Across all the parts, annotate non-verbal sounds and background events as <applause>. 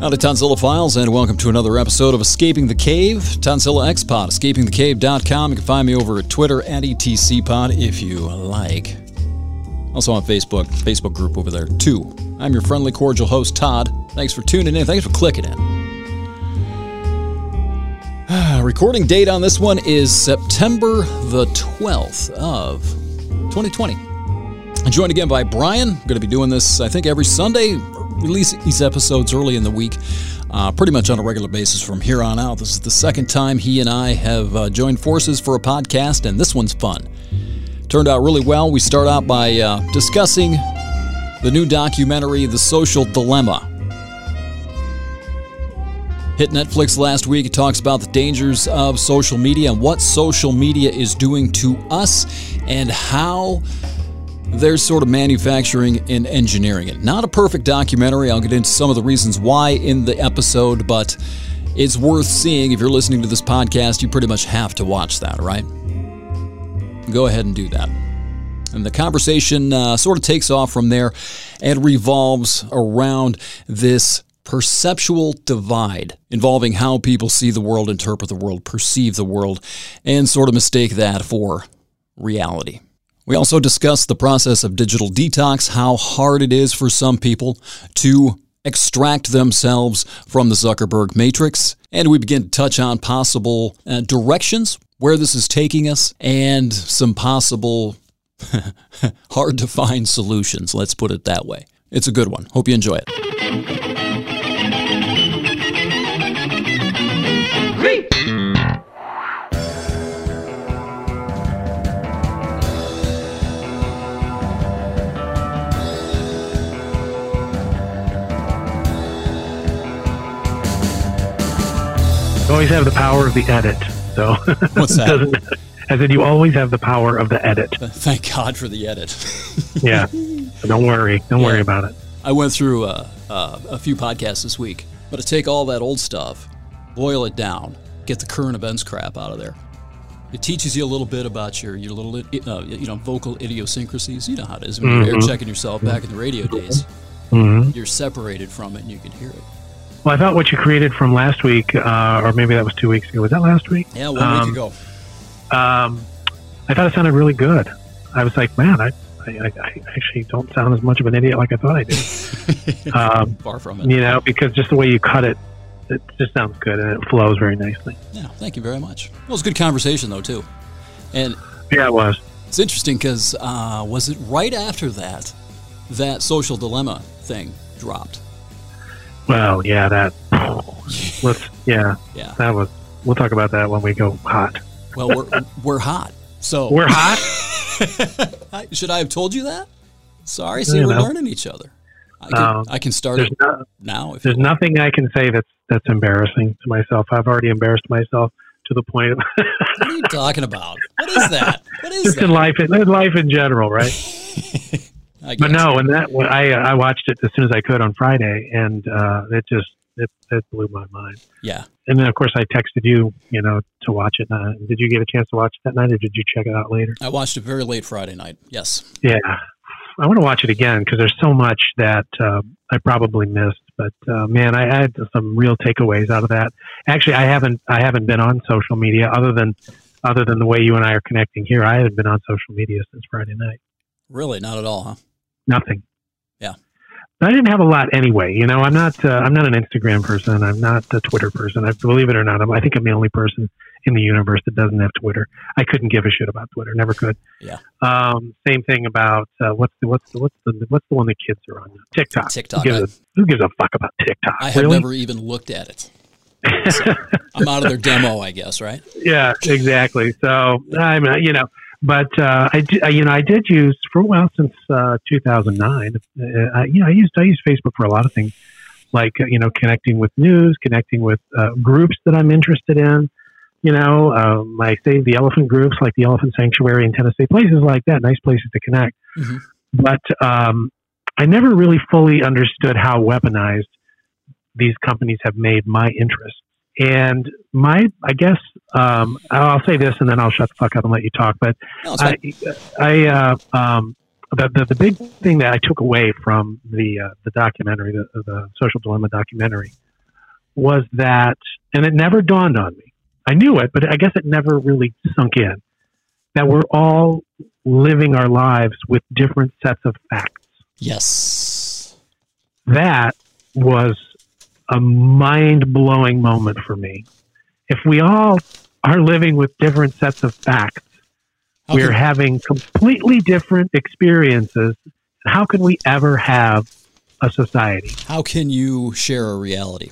Howdy, Tonzilla Files, and welcome to another episode of Escaping the Cave. Tonzilla X Pod, escapingthecave.com. You can find me over at Twitter at ETCPod if you like. Also on Facebook, Facebook group over there too. I'm your friendly, cordial host, Todd. Thanks for tuning in. Thanks for clicking in. <sighs> Recording date on this one is September the 12th of 2020. I'm joined again by Brian. I'm going to be doing this, I think, every Sunday. Release these episodes early in the week, uh, pretty much on a regular basis from here on out. This is the second time he and I have uh, joined forces for a podcast, and this one's fun. Turned out really well. We start out by uh, discussing the new documentary, The Social Dilemma. Hit Netflix last week. It talks about the dangers of social media and what social media is doing to us and how they're sort of manufacturing and engineering it. Not a perfect documentary. I'll get into some of the reasons why in the episode, but it's worth seeing. If you're listening to this podcast, you pretty much have to watch that, right? Go ahead and do that. And the conversation uh, sort of takes off from there and revolves around this perceptual divide involving how people see the world, interpret the world, perceive the world, and sort of mistake that for reality. We also discuss the process of digital detox, how hard it is for some people to extract themselves from the Zuckerberg matrix, and we begin to touch on possible uh, directions, where this is taking us, and some possible <laughs> hard to find solutions. Let's put it that way. It's a good one. Hope you enjoy it. You always have the power of the edit. So What's that? I said you always have the power of the edit. Thank God for the edit. <laughs> Yeah. So don't worry. Don't worry about it. I went through uh, uh, a few podcasts this week, but to take all that old stuff, boil it down, get the current events crap out of there. It teaches you a little bit about your your little uh, you know vocal idiosyncrasies. You know how it is when you're air checking yourself back in the radio days. hmm You're separated from it and you can hear it. Well, I thought what you created from last week, uh, or maybe that was two weeks ago. Was that last week? Yeah, one Um, week ago. Um, I thought it sounded really good. I was like, man, I, I, I actually don't sound as much of an idiot like I thought I did. <laughs> um, Far from it. you know, because just the way you cut it, it just sounds good and it flows very nicely. Yeah, thank you very much. Well, it was a good conversation though too, and Yeah, it was. It's interesting because uh, was it right after that that social dilemma thing dropped? Well, yeah, that. Let's. Yeah, Yeah. that was. We'll talk about that when we go hot. Well, we're we're hot. So <laughs> We're hot. <laughs> Should I have told you that? Sorry. See, You we're know. learning each other. I can, Um, I can start There's no, now. If there's nothing I can say that's that's embarrassing to myself. I've already embarrassed myself to the point of <laughs> What are you talking about? What is that? What is just in life, in life in general, right? I But no, and that I I watched it as soon as I could on Friday, and uh, it just it, it blew my mind. Yeah. And then of course I texted you, you know, to watch it. Uh, did you get a chance to watch it that night, or did you check it out later? I watched it very late Friday night. Yes. Yeah, I want to watch it again because there's so much that uh, I probably missed. But uh, man, I had some real takeaways out of that. Actually, I haven't I haven't been on social media other than other than the way you and I are connecting here. I haven't been on social media since Friday night. Really, not at all, huh? Nothing. Yeah. I didn't have a lot anyway. You know, I'm not. Uh, I'm not an Instagram person. I'm not a Twitter person. I believe it or not, I'm, I think I'm the only person in the universe that doesn't have Twitter. I couldn't give a shit about Twitter. Never could. Yeah. Um, same thing about uh, what's the what's the what's the what's the one the kids are on now? TikTok. TikTok. Who gives, a, who gives a fuck about TikTok? I have really? never even looked at it. I'm out of their <laughs> demo, I guess, right? yeah, exactly. So I'm, you know, but uh, I, I, you know, I did use for a while since uh, 2009. Uh, I, you know, I used I used Facebook for a lot of things, like uh, you know, connecting with news, connecting with uh, groups that I'm interested in. You know, um, I say the elephant groups, like the Elephant Sanctuary in Tennessee, places like that, nice places to connect. Mhm. But um, I never really fully understood how weaponized these companies have made my interest. And my, I guess, um, I'll say this and then I'll shut the fuck up and let you talk. But No, I. I, uh, um, the, the the big thing that I took away from the uh, the documentary, the, the social dilemma documentary, was that, and it never dawned on me. I knew it, but I guess it never really sunk in that we're all living our lives with different sets of facts. Yes. That was a mind blowing moment for me. If we all are living with different sets of facts, How we're having completely different experiences. How can we ever have a society? How can you share a reality?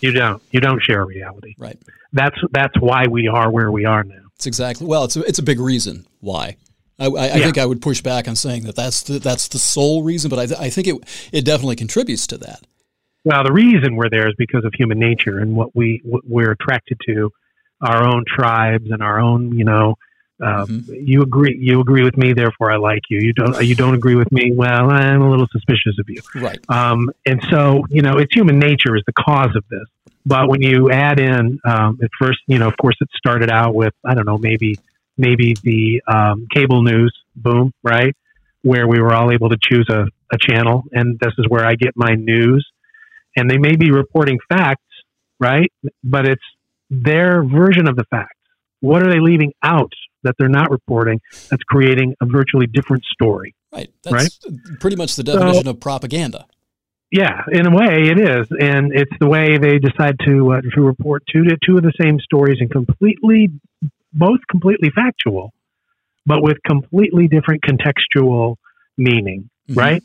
You don't. You don't share reality. Right. That's that's why we are where we are now. It's exactly well. It's a, it's a big reason why. I, I, I think I would push back on saying that that's the, that's the sole reason, but I, th- I think it it definitely contributes to that. Well, the reason we're there is because of human nature and what we what we're attracted to, our own tribes and our own. You know, uh, Mhm. you agree. You agree with me, therefore I like you. You don't. You don't agree with me. Well, I'm a little suspicious of you. Right. Um, and so, you know, it's human nature is the cause of this. But when you add in, um, at first, you know, of course, it started out with, I don't know, maybe, maybe the um, cable news boom, right? Where we were all able to choose a, a channel, and this is where I get my news. And they may be reporting facts, right? But it's their version of the facts. What are they leaving out that they're not reporting that's creating a virtually different story? Right. That's pretty much the definition of propaganda. Yeah, in a way it is, and it's the way they decide to uh, to report two to two of the same stories and completely, both completely factual, but with completely different contextual meaning, Mhm. right?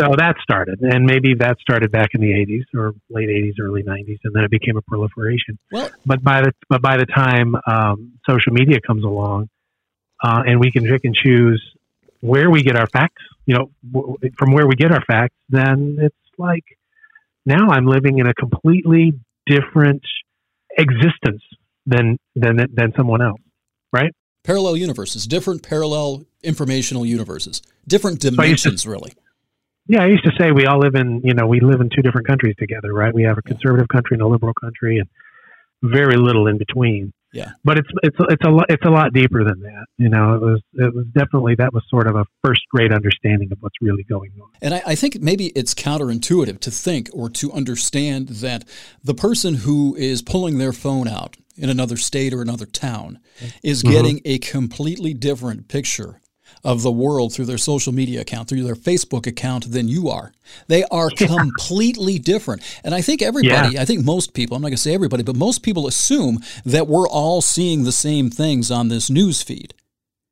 So that started, and maybe that started back in the '80s or late '80s, early '90s, and then it became a proliferation. Well, But by the but by the time um, social media comes along, uh, and we can pick and choose where we get our facts, you know, w- from where we get our facts, then it's like now I'm living in a completely different existence than than than someone else. Right? Parallel universes, different parallel informational universes, different I used to- dimensions, really. Yeah, I used to say we all live in you know we live in two different countries together, right? We have a conservative country and a liberal country, and very little in between. Yeah. but it's it's it's a lot it's a lot deeper than that. You know, it was it was definitely that was sort of a first grade understanding of what's really going on. And I, I think maybe it's counterintuitive to think or to understand that the person who is pulling their phone out in another state or another town is Mhm. getting a completely different picture of the world through their social media account, through their Facebook account than you are. They are completely different. And I think everybody, I think most people, I'm not going to say everybody, but most people assume that we're all seeing the same things on this news feed.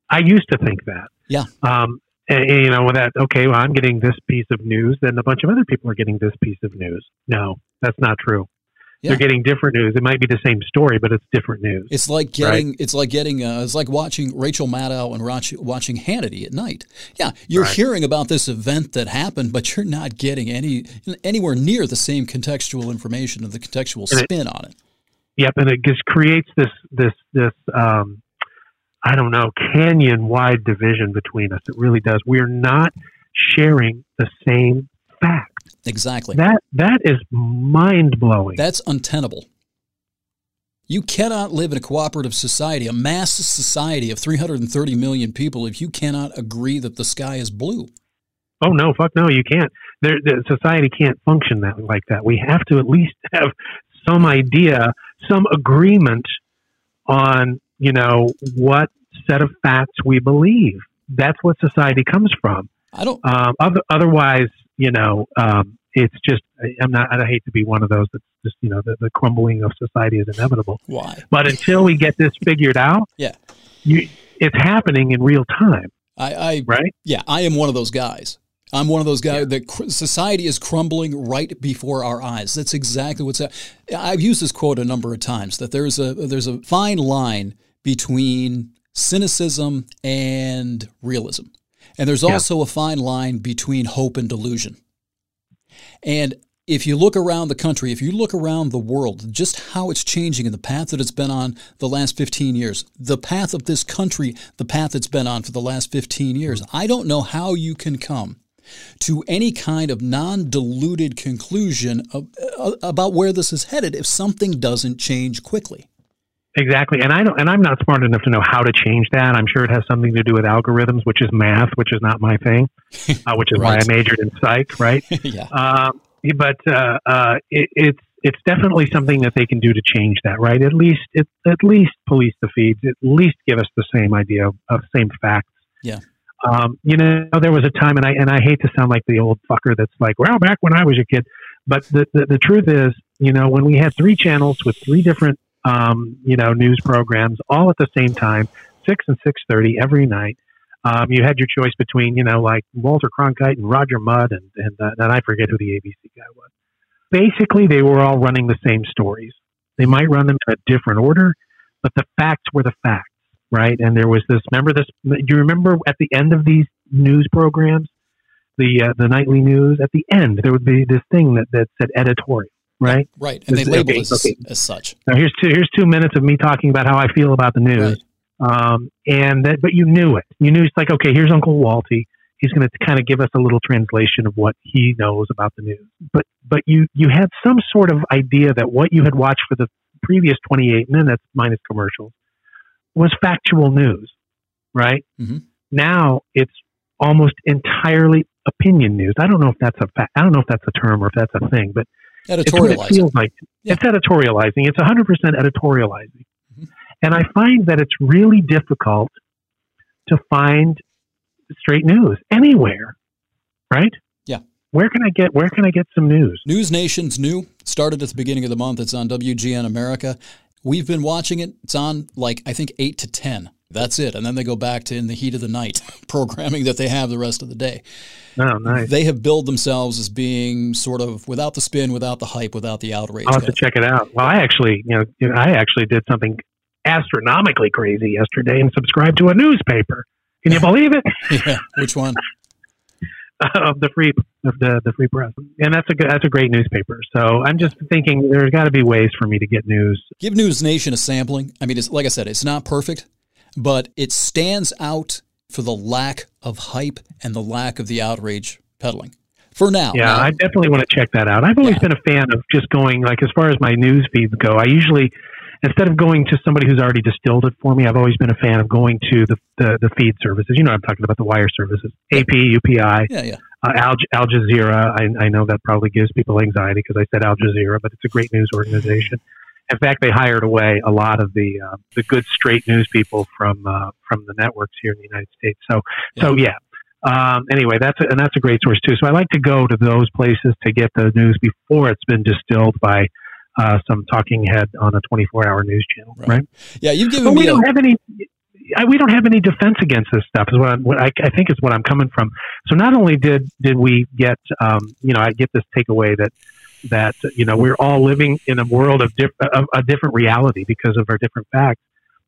I used to think that. Yeah. Um, and, and, you know that okay, well, I'm getting this piece of news, then a bunch of other people are getting this piece of news. No, that's not true. Yeah. They're getting different news. It might be the same story, but it's different news. It's like getting, it's like getting, uh, it's like watching Rachel Maddow and watch, watching Hannity at night. Yeah, you're Right. hearing about this event that happened, but you're not getting any anywhere near the same contextual information or the contextual And it- spin on it. Yep, and it just creates this this this um, I don't know canyon wide division between us. It really does. We're not sharing the same facts. Exactly. That that is mind blowing. That's untenable. You cannot live in a cooperative society, a mass society of 330 million people, if you cannot agree that the sky is blue. Oh no, fuck no, you can't. There, the society can't function that like that. We have to at least <laughs> have some idea, some agreement on you know what set of facts we believe. That's what society comes from. I don't. Um, other, otherwise, you know, um, it's just I'm not. I hate to be one of those that's just you know the, the crumbling of society is inevitable. Why? But until we get this figured out, <laughs> Yeah. you, it's happening in real time, I, I right? Yeah, I am one of those guys. I'm one of those guys that cr- society is crumbling right before our eyes. That's exactly what's. I've used this quote a number of times that there's a there's a fine line between cynicism and realism, and there's Yeah. also a fine line between hope and delusion. And if you look around the country, if you look around the world, just how it's changing and the path that it's been on the last 15 years, the path of this country, the path it's been on for the last 15 years, I don't know how you can come to any kind of non diluted conclusion of, uh, about where this is headed if something doesn't change quickly. Exactly, and I don't, and I'm not smart enough to know how to change that. I'm sure it has something to do with algorithms, which is math, which is not my thing, <laughs> uh, which is why I majored in psych, right? <laughs> yeah. Um, but uh, uh, it, it's it's definitely something that they can do to change that, right? At least, it, at least police the feeds. At least give us the same idea of, of same facts. Yeah. Um, you know, there was a time, and I and I hate to sound like the old fucker that's like, well, back when I was a kid, but the the, the truth is, you know, when we had three channels with three different, um, you know, news programs all at the same time, six and six thirty every night. Um, you had your choice between, you know, like Walter Cronkite and Roger Mudd, and and, uh, and I forget who the ABC guy was. Basically, they were all running the same stories. They might run them in a different order, but the facts were the facts right? And there was this. Remember this? Do you remember at the end of these news programs, the uh, the nightly news? At the end, there would be this thing that, that said editorial, right? Right, and they label okay, it as, okay. as, such. Now here's two here's two minutes of me talking about how I feel about the news. Right. Um, and that, but you knew it. You knew it's like, okay, here's Uncle Walty. He's going to kind of give us a little translation of what he knows about the news. But but you you had some sort of idea that what you had watched for the previous 28 minutes minus commercials was factual news, right? Mm-hmm. Now it's almost entirely opinion news. I don't know if that's a fact. I don't know if that's a term or if that's a thing, but it's what it feels like. Yeah. It's editorializing. It's 100% editorializing. Mm-hmm. And I find that it's really difficult to find straight news anywhere, right? Yeah. Where can I get where can I get some news? News Nation's new. Started at the beginning of the month. It's on WGN America. We've been watching it. It's on like I think eight to ten. That's it, and then they go back to in the heat of the night <laughs> programming that they have the rest of the day. Oh, nice. They have billed themselves as being sort of without the spin, without the hype, without the outrage. I'll have to check it out. Well, I actually, you know, I actually did something astronomically crazy yesterday and subscribed to a newspaper. Can you <laughs> believe it? yeah. Which one? <laughs> <laughs> of the free of the the free press, and that's a that's a great newspaper. So I'm just thinking there's got to be ways for me to get news. Give News Nation a sampling. I mean, it's like I said, it's not perfect, but it stands out for the lack of hype and the lack of the outrage peddling. For now, yeah, now, I definitely want to check that out. I've always yeah. been a fan of just going like as far as my news feeds go. I usually instead of going to somebody who's already distilled it for me, I've always been a fan of going to the, the, the feed services. You know, I'm talking about the wire services, AP, UPI, yeah, yeah. Uh, Al, Al Jazeera. I, I know that probably gives people anxiety because I said Al Jazeera, but it's a great news organization. In fact, they hired away a lot of the uh, the good straight news people from uh, from the networks here in the United States. So, yeah. so yeah. Um, anyway, that's a, and that's a great source too. So I like to go to those places to get the news before it's been distilled by uh, some talking head on a 24 hour news channel, right? right? Yeah, you've given but me. We don't have any. we don't have any defense against this stuff. Is what, I'm, what I, I, think is what I'm coming from. So not only did did we get, um, you know, I get this takeaway that that you know we're all living in a world of, diff- of a different reality because of our different facts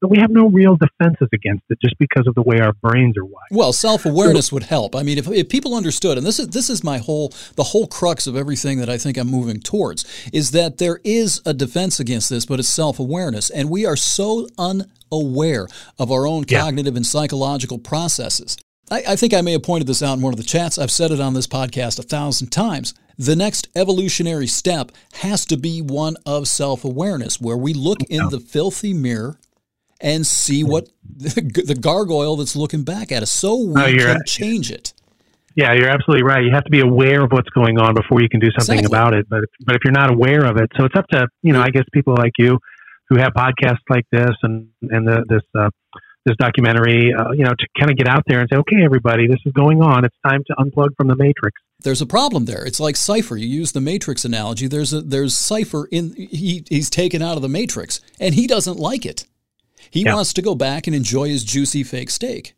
but we have no real defenses against it just because of the way our brains are wired. Well, self-awareness so, would help. I mean, if, if people understood, and this is this is my whole the whole crux of everything that I think I'm moving towards is that there is a defense against this, but it's self-awareness, and we are so unaware of our own cognitive and psychological processes. I, I think I may have pointed this out in one of the chats. I've said it on this podcast a thousand times. The next evolutionary step has to be one of self awareness, where we look in the filthy mirror and see what the, the gargoyle that's looking back at us so we no, can change it. Yeah, you're absolutely right. You have to be aware of what's going on before you can do something exactly. about it. But if, but if you're not aware of it, so it's up to you know, I guess people like you who have podcasts like this and and the, this uh, this documentary, uh, you know, to kind of get out there and say, okay, everybody, this is going on. It's time to unplug from the matrix. There's a problem there. It's like Cypher. You use the matrix analogy. There's a there's Cypher in he he's taken out of the matrix and he doesn't like it. He yeah. wants to go back and enjoy his juicy fake steak.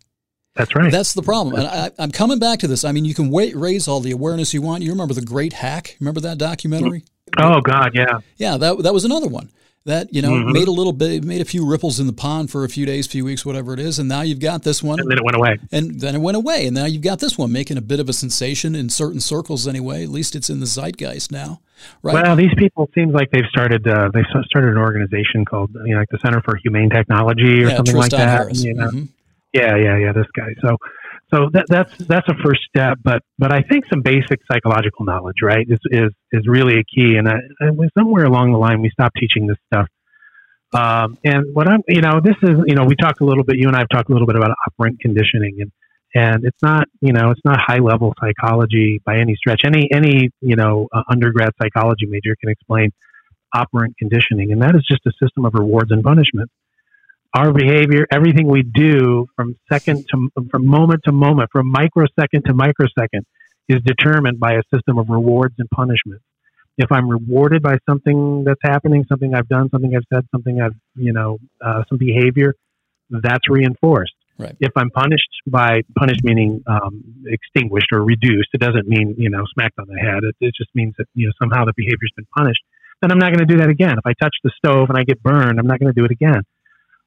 That's right. That's the problem. And I, am coming back to this. I mean, you can wait, raise all the awareness you want. You remember the Great Hack? Remember that documentary? Oh God, yeah. Yeah, that that was another one that you know mm-hmm. made a little bit, made a few ripples in the pond for a few days, few weeks, whatever it is, and now you've got this one. And then it went away. And then it went away, and now you've got this one making a bit of a sensation in certain circles, anyway. At least it's in the zeitgeist now. Right. Well, these people seems like they've started uh, they started an organization called you know like the Center for Humane Technology or yeah, something Tristan like that. Harris. You know? mm-hmm. Yeah, yeah, yeah. This guy. So, so that, that's that's a first step. But but I think some basic psychological knowledge, right, is is is really a key. And I, I somewhere along the line we stopped teaching this stuff. Um, and what I'm, you know, this is, you know, we talked a little bit. You and I have talked a little bit about operant conditioning, and and it's not you know it's not high level psychology by any stretch any any you know uh, undergrad psychology major can explain operant conditioning, and that is just a system of rewards and punishment. Our behavior, everything we do from second to from moment to moment, from microsecond to microsecond, is determined by a system of rewards and punishment. If I'm rewarded by something that's happening, something I've done, something I've said, something I've you know, uh, some behavior, that's reinforced. Right. If I'm punished by punished meaning um, extinguished or reduced, it doesn't mean you know smacked on the head. It, it just means that you know somehow the behavior's been punished. Then I'm not going to do that again. If I touch the stove and I get burned, I'm not going to do it again.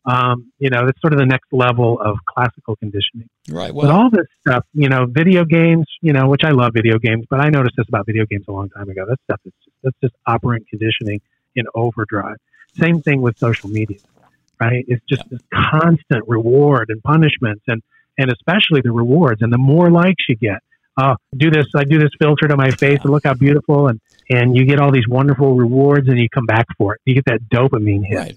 Um, you know, it's sort of the next level of classical conditioning. Right. Well, but all this stuff, you know, video games, you know, which I love video games, but I noticed this about video games a long time ago. That stuff is just, that's just operant conditioning in overdrive. Same thing with social media right? It's just yeah. this constant reward and punishments and, and especially the rewards and the more likes you get. Uh, do this, I do this filter to my face and look how beautiful and, and you get all these wonderful rewards and you come back for it. You get that dopamine hit. Right.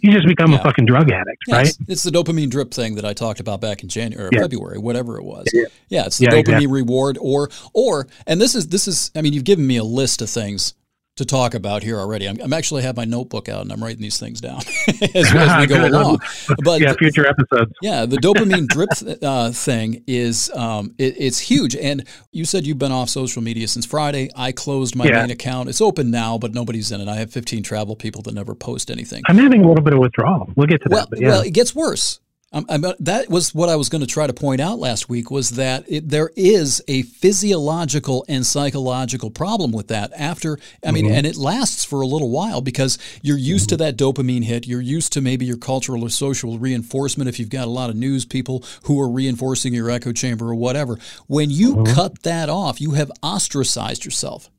you just become yeah. a fucking drug addict, right? It's, it's, the dopamine drip thing that I talked about back in January or. February, whatever it was. Yeah, it's the dopamine exactly. reward or or and this is this is I mean you've given me a list of things to talk about here already. I'm, I'm, actually have my notebook out and I'm writing these things down <laughs> as, as, we <laughs> go along. But yeah, future episodes. Yeah, the dopamine drip uh, thing is um, it, it's huge. And you said you've been off social media since Friday. I closed my yeah. main account. It's open now, but nobody's in it. I have 15 travel people that never post anything. I'm having a little bit of withdrawal. We'll get to well, that. Yeah. Well, it gets worse. Um, that was what I was going to try to point out last week was that it, there is a physiological and psychological problem with that after I mean mm-hmm. and it lasts for a little while because you're used mm-hmm. to that dopamine hit you're used to maybe your cultural or social reinforcement if you've got a lot of news people who are reinforcing your echo chamber or whatever when you mm-hmm. cut that off you have ostracized yourself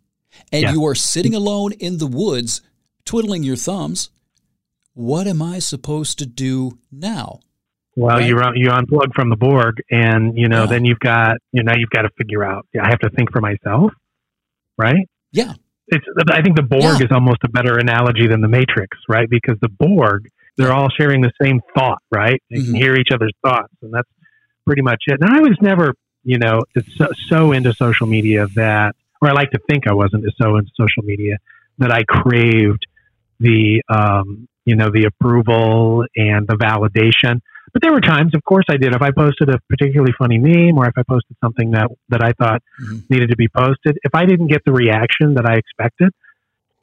and yeah. you are sitting alone in the woods twiddling your thumbs what am I supposed to do now well, right? you you unplug from the Borg, and you know, yeah. then you've got you know, you've got to figure out. I have to think for myself, right? Yeah. It's. I think the Borg yeah. is almost a better analogy than the Matrix, right? Because the Borg, they're all sharing the same thought, right? They mm-hmm. can hear each other's thoughts, and that's pretty much it. And I was never, you know, so, so into social media that, or I like to think I wasn't so into social media that I craved the, um, you know, the approval and the validation. But there were times, of course, I did. If I posted a particularly funny meme, or if I posted something that that I thought mm-hmm. needed to be posted, if I didn't get the reaction that I expected,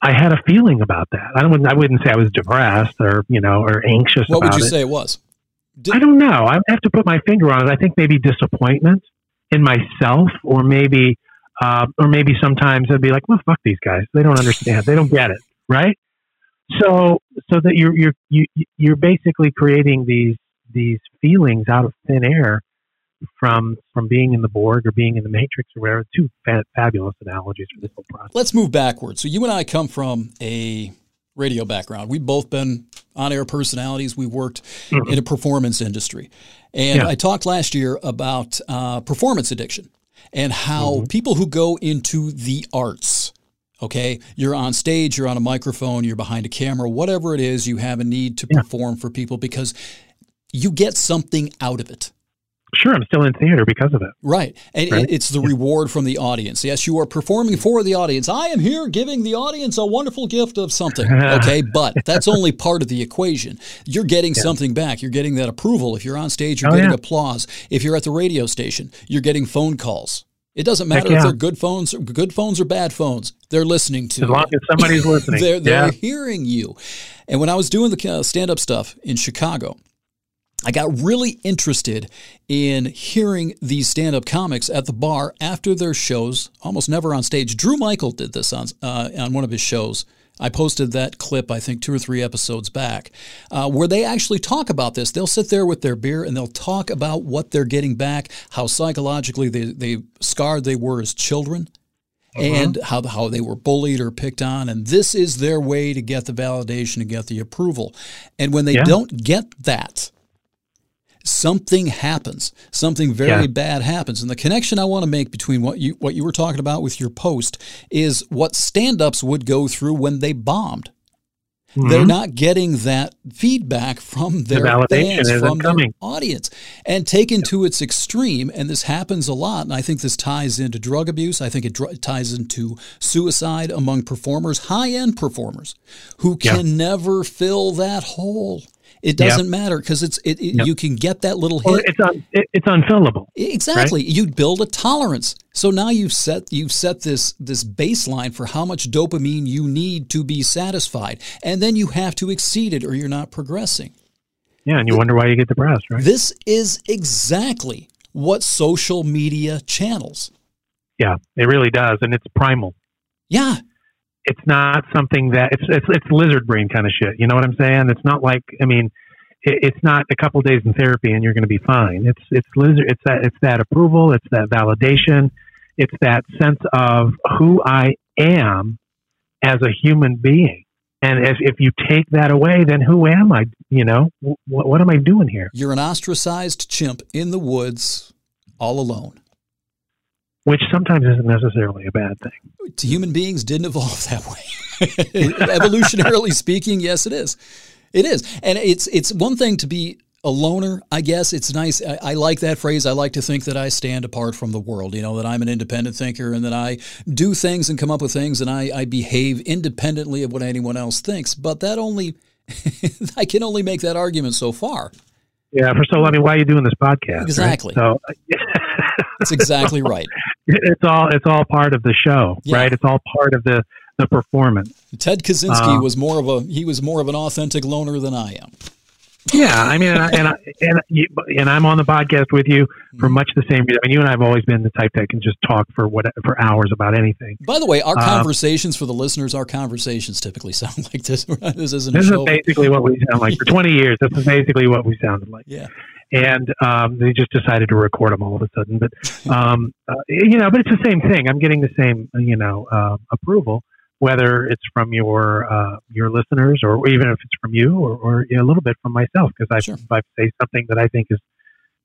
I had a feeling about that. I don't. I wouldn't say I was depressed or you know or anxious. What would you it. say it was? Did- I don't know. I have to put my finger on it. I think maybe disappointment in myself, or maybe, uh, or maybe sometimes I'd be like, "Well, fuck these guys. They don't understand. they don't get it." Right? So, so that you're you're you, you're basically creating these these feelings out of thin air from from being in the Borg or being in the Matrix or whatever. Two fa- fabulous analogies for this whole process. Let's move backwards. So you and I come from a radio background. We've both been on air personalities. We worked mm-hmm. in a performance industry, and yeah. I talked last year about uh, performance addiction and how mm-hmm. people who go into the arts. Okay, you're on stage, you're on a microphone, you're behind a camera, whatever it is, you have a need to yeah. perform for people because you get something out of it. Sure, I'm still in theater because of it. Right. And right? it's the reward from the audience. Yes, you are performing for the audience. I am here giving the audience a wonderful gift of something. Okay, <laughs> but that's only part of the equation. You're getting yeah. something back. You're getting that approval. If you're on stage, you're oh, getting yeah. applause. If you're at the radio station, you're getting phone calls. It doesn't matter yeah. if they're good phones, good phones or bad phones. They're listening to. As long as somebody's <laughs> listening, they're, they're hearing you. And when I was doing the uh, stand-up stuff in Chicago, I got really interested in hearing these stand up comics at the bar after their shows, almost never on stage. Drew Michael did this on, uh, on one of his shows. I posted that clip, I think, two or three episodes back, uh, where they actually talk about this. They'll sit there with their beer and they'll talk about what they're getting back, how psychologically they, they scarred they were as children, uh-huh. and how, how they were bullied or picked on. And this is their way to get the validation, to get the approval. And when they yeah. don't get that, something happens. Something very yeah. bad happens. And the connection I want to make between what you what you were talking about with your post is what stand-ups would go through when they bombed. Mm-hmm. They're not getting that feedback from their the fans, from coming. their audience. And taken to its extreme, and this happens a lot, and I think this ties into drug abuse. I think it dr- ties into suicide among performers, high end performers, who can yeah. never fill that hole. It doesn't yep. matter because it's it, it yep. you can get that little hit. it's un, it, it's unfillable. Exactly. Right? You build a tolerance. So now you've set you've set this this baseline for how much dopamine you need to be satisfied, and then you have to exceed it or you're not progressing. Yeah, and you wonder why you get depressed, right? This is exactly what social media channels. Yeah, it really does, and it's primal. Yeah, it's not something that it's it's it's lizard brain kind of shit. You know what I'm saying? It's not like I mean, it, it's not a couple days in therapy and you're going to be fine. It's it's lizard. It's that it's that approval. It's that validation. It's that sense of who I am as a human being. And if, if you take that away, then who am I? You know, what, what am I doing here? You're an ostracized chimp in the woods all alone which sometimes isn't necessarily a bad thing. Human beings didn't evolve <laughs> that way. Evolutionarily speaking, yes, it is. It is, and it's it's one thing to be a loner. I guess it's nice. I, I, like that phrase. I like to think that I stand apart from the world. You know that I'm an independent thinker and that I do things and come up with things and I, I behave independently of what anyone else thinks. But that only <laughs> I can only make that argument so far. Yeah, for so I mean, why are you doing this podcast? Exactly. Right? So <laughs> that's exactly right. It's all it's all part of the show, yeah. right? It's all part of the the performance. Ted Kaczynski um, was more of a he was more of an authentic loner than I am. Yeah, I mean, and I, and I, and, and I'm on the podcast with you for mm-hmm. much the same reason. I mean, you and I have always been the type that can just talk for what for hours about anything. By the way, our um, conversations for the listeners, our conversations typically <laughs> sound like this. this isn't. This is basically what we sound like for 20 years. This is basically what we sounded like. Yeah. And um, they just decided to record them all of a sudden, but <laughs> um, uh, you know, but it's the same thing. I'm getting the same, you know, uh, approval whether it's from your uh, your listeners or even if it's from you or, or you know, a little bit from myself because I, sure. if I say something that I think is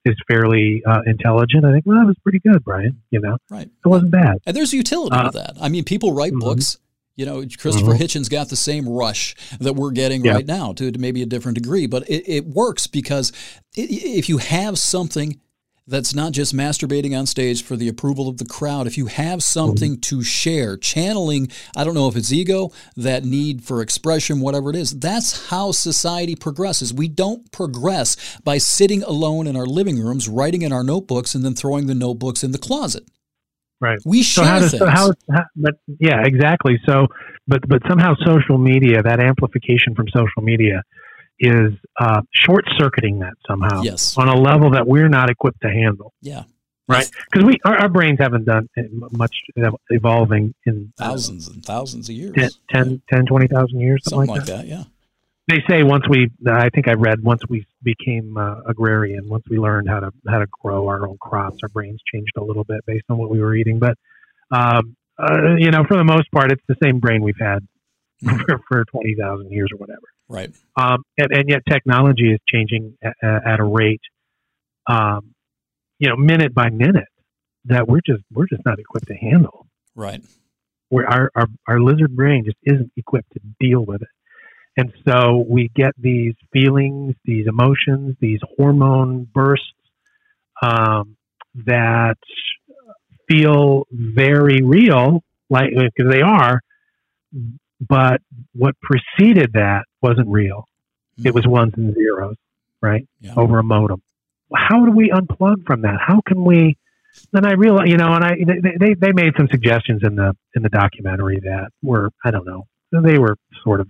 is fairly uh, intelligent, I think well that was pretty good, Brian. You know, right? It wasn't bad. And there's utility uh, to that. I mean, people write mm-hmm. books. You know, Christopher mm-hmm. Hitchens got the same rush that we're getting yeah. right now to, to, maybe a different degree, but it, it works because it, if you have something that's not just masturbating on stage for the approval of the crowd. If you have something to share, channeling, I don't know if it's ego, that need for expression, whatever it is, that's how society progresses. We don't progress by sitting alone in our living rooms, writing in our notebooks, and then throwing the notebooks in the closet. Right. We share so how does, things. So how, how, but yeah, exactly. So, but but somehow social media, that amplification from social media, is uh, short circuiting that somehow yes. on a level that we're not equipped to handle. Yeah. Right, because we our, our, brains haven't done much evolving in thousands uh, and thousands of years 10, 10, 10 20,000 years, something, something like, that. that. Yeah, they say once we, I think I read once we became uh, agrarian, once we learned how to how to grow our own crops, our brains changed a little bit based on what we were eating. But um, uh, you know, for the most part, it's the same brain we've had mm-hmm. <laughs> for, for twenty thousand years or whatever. Right. Um, and, and, yet technology is changing at, at a rate, um, you know, minute by minute that we're just we're just not equipped to handle. Right. Where our, our, our lizard brain just isn't equipped to deal with it. And so we get these feelings, these emotions, these hormone bursts um, that feel very real, like because they are, but what preceded that wasn't real. Mm-hmm. It was ones and zeros, right? Yeah. Over a modem. How do we unplug from that? How can we? Then I realized, you know, and I they they made some suggestions in the in the documentary that were I don't know they were sort of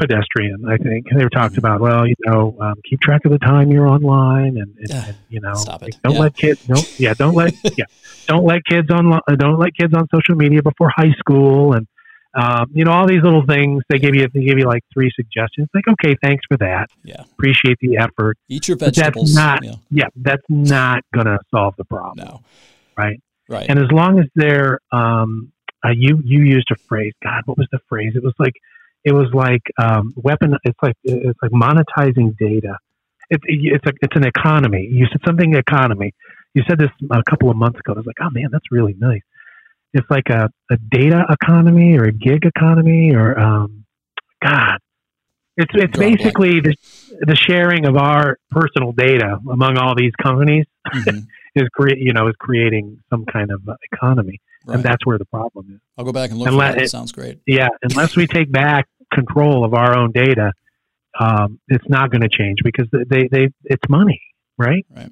pedestrian. I think they were talked about. Well, you know, um, keep track of the time you're online, and, and, and you know, don't yeah. let kids. Don't yeah, don't let <laughs> yeah, don't let kids on don't let kids on social media before high school, and um, you know, all these little things. They give you they give you like three suggestions. Like, okay, thanks for that. Yeah, appreciate the effort. Eat your vegetables. But that's not. Yeah. yeah, that's not to solve the problem. No. Right. Right. And as long as they're, um, uh, you you used a phrase. God, what was the phrase? It was like, it was like um, weapon. It's like it's like monetizing data. It's it's a it's an economy. You said something economy. You said this a couple of months ago. I was like, oh man, that's really nice it's like a, a data economy or a gig economy or um, God, it's it's basically the the sharing of our personal data among all these companies mm-hmm. <laughs> is create you know is creating some kind of economy, right. and that's where the problem is. I'll go back and look. Unless, that. It sounds great. Yeah, unless we take back control of our own data, um, it's not going to change because they, they it's money, right? Right.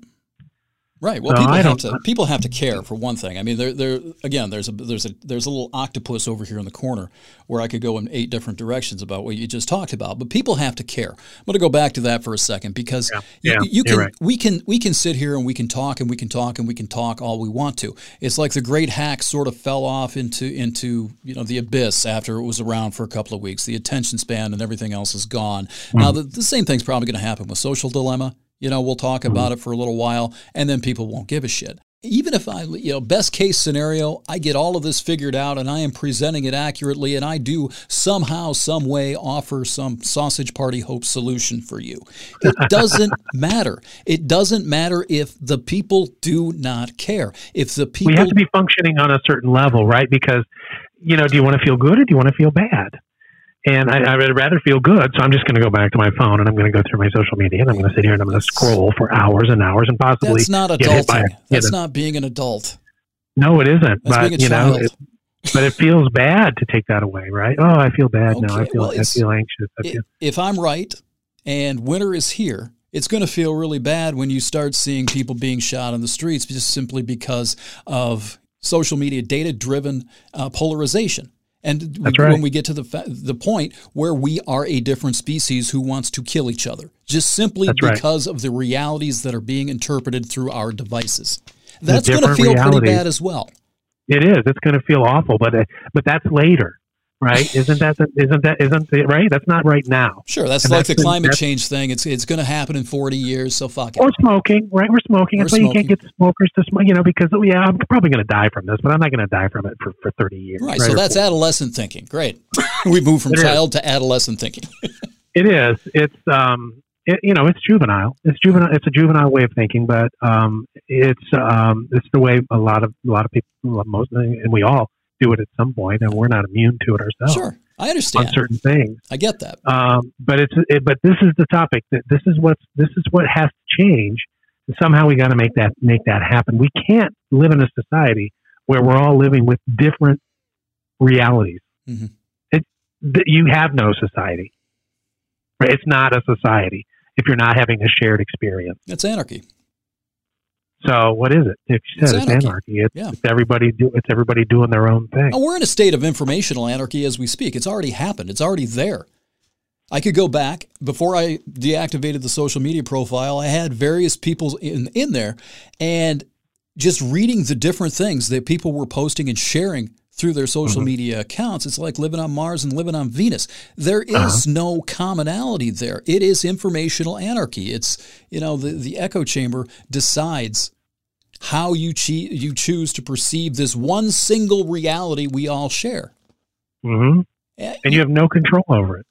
Right. Well, so people have to people have to care for one thing. I mean, there there again, there's a there's a there's a little octopus over here in the corner where I could go in eight different directions about what you just talked about. But people have to care. I'm going to go back to that for a second because yeah. Yeah, you, you can right. we can we can sit here and we can talk and we can talk and we can talk all we want to. It's like the great hack sort of fell off into into you know the abyss after it was around for a couple of weeks. The attention span and everything else is gone. Mm-hmm. Now the, the same thing's probably going to happen with social dilemma you know, we'll talk mm-hmm. about it for a little while and then people won't give a shit. Even if I, you know, best case scenario, I get all of this figured out and I am presenting it accurately and I do somehow, some way offer some sausage party hope solution for you. It <laughs> doesn't matter. It doesn't matter if the people do not care. If the people. We have to be functioning on a certain level, right? Because, you know, do you want to feel good or do you want to feel bad? And I, I would rather feel good. So I'm just going to go back to my phone and I'm going to go through my social media and I'm going to sit here and I'm going to scroll for hours and hours and possibly. That's not adulting. A, That's not being an adult. No, it isn't. That's but you know, it, but it feels bad to take that away, right? Oh, I feel bad okay, now. I feel well, I feel anxious. I feel, if I'm right and winter is here, it's going to feel really bad when you start seeing people being shot on the streets just simply because of social media data driven uh, polarization. And we, right. when we get to the the point where we are a different species who wants to kill each other, just simply That's because right. of the realities that are being interpreted through our devices, that's going to feel realities. pretty bad as well. It is. It's going to feel awful, but but that's later right? Isn't that the, isn't that isn't it right? That's not right now. Sure, that's and like that's the climate change thing. It's it's going to happen in forty years, so fuck it. Or smoking, right? We're smoking. We're that's smoking. why you can't get the smokers to smoke. You know, because oh, yeah, I'm probably going to die from this, but I'm not going to die from it for, for thirty years. Right. right so that's adolescent thinking. Great. <laughs> we move from it child is. to adolescent thinking. <laughs> it is. It's um. It, you know, it's juvenile. It's juvenile. It's a juvenile way of thinking, but um, it's um, it's the way a lot of a lot of people, most, and we all do it at some point, and we're not immune to it ourselves. Sure, I understand on certain things. I get that. Um, but it's it, but this is the topic that this is what this is what has to change. And somehow we got to make that make that happen. We can't live in a society where we're all living with different realities. Mm-hmm. It, you have no society. Right? It's not a society if you're not having a shared experience. It's anarchy. So what is it? If you said it's, it's anarchy. anarchy. It's, yeah. it's, everybody do it's everybody doing their own thing. we're in a state of informational anarchy as we speak. It's already happened. It's already there. I could go back before I deactivated the social media profile. I had various people in in there, and just reading the different things that people were posting and sharing through their social mm-hmm. media accounts. It's like living on Mars and living on Venus. There is uh-huh. no commonality there. It is informational anarchy. It's, you know, the, the echo chamber decides how you, che- you choose to perceive this one single reality we all share. Mm-hmm. And, and you have no control over it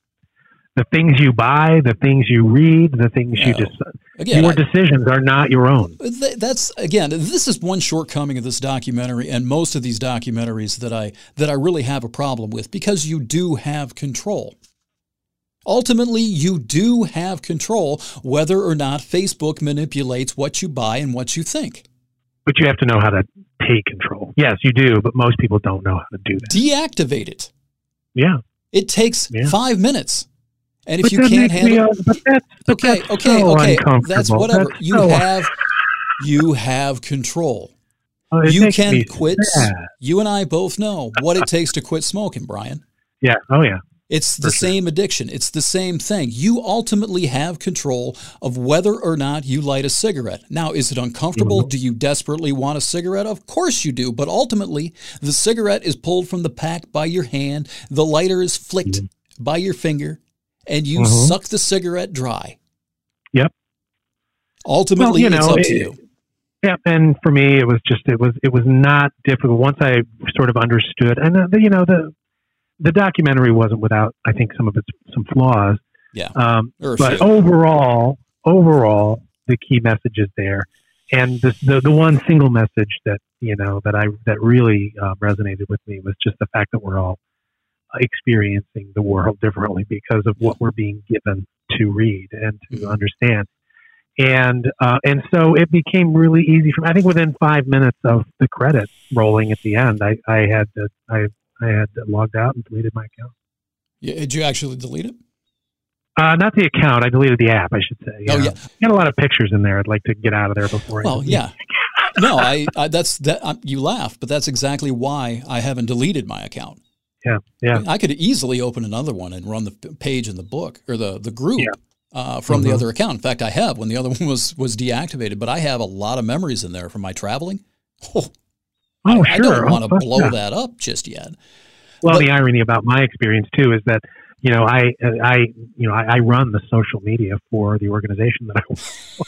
the things you buy, the things you read, the things you decide. Again, your I, decisions are not your own. That's again, this is one shortcoming of this documentary, and most of these documentaries that I that I really have a problem with because you do have control. Ultimately, you do have control whether or not Facebook manipulates what you buy and what you think. But you have to know how to take control. Yes, you do, but most people don't know how to do that. Deactivate it. Yeah. It takes yeah. five minutes. And if but you can't handle, it, but that's, but okay, that's okay, so okay, that's whatever. That's you so have, you have control. Oh, you can quit. Sad. You and I both know what it takes to quit smoking, Brian. Yeah. Oh, yeah. It's the same addiction. It's the same thing. You ultimately have control of whether or not you light a cigarette. Now, is it uncomfortable? Mm-hmm. Do you desperately want a cigarette? Of course you do. But ultimately, the cigarette is pulled from the pack by your hand, the lighter is flicked mm-hmm. by your finger, and you mm-hmm. suck the cigarette dry. Yep. Ultimately, well, you know, it's up it, to you. Yeah, and for me, it was just it was it was not difficult once I sort of understood, and uh, the, you know the the documentary wasn't without I think some of its some flaws. Yeah. Um, but overall, overall, the key message is there, and the, the the one single message that you know that I that really uh, resonated with me was just the fact that we're all experiencing the world differently because of what we're being given to read and to mm-hmm. understand. And uh, and so it became really easy for me. I think within five minutes of the credit rolling at the end, I, I had to, I I had logged out and deleted my account. Yeah, did you actually delete it? Uh, not the account. I deleted the app. I should say. Oh yeah, got a lot of pictures in there. I'd like to get out of there before. Well, yeah. no, I, I, that's that. Um, you laugh, but that's exactly why I haven't deleted my account. Yeah, yeah. I, could easily open another one and run the page in the book or the the group. Yeah. Uh, from mm-hmm. the other account. In fact, I have when the other <laughs> one was was deactivated, but I have a lot of memories in there from my traveling. Oh, <laughs> oh I, sure. I don't want to blow yeah. that up just yet. Well, but, the irony about my experience too is that you know I I you know I, I run the social media for the organization that I work for.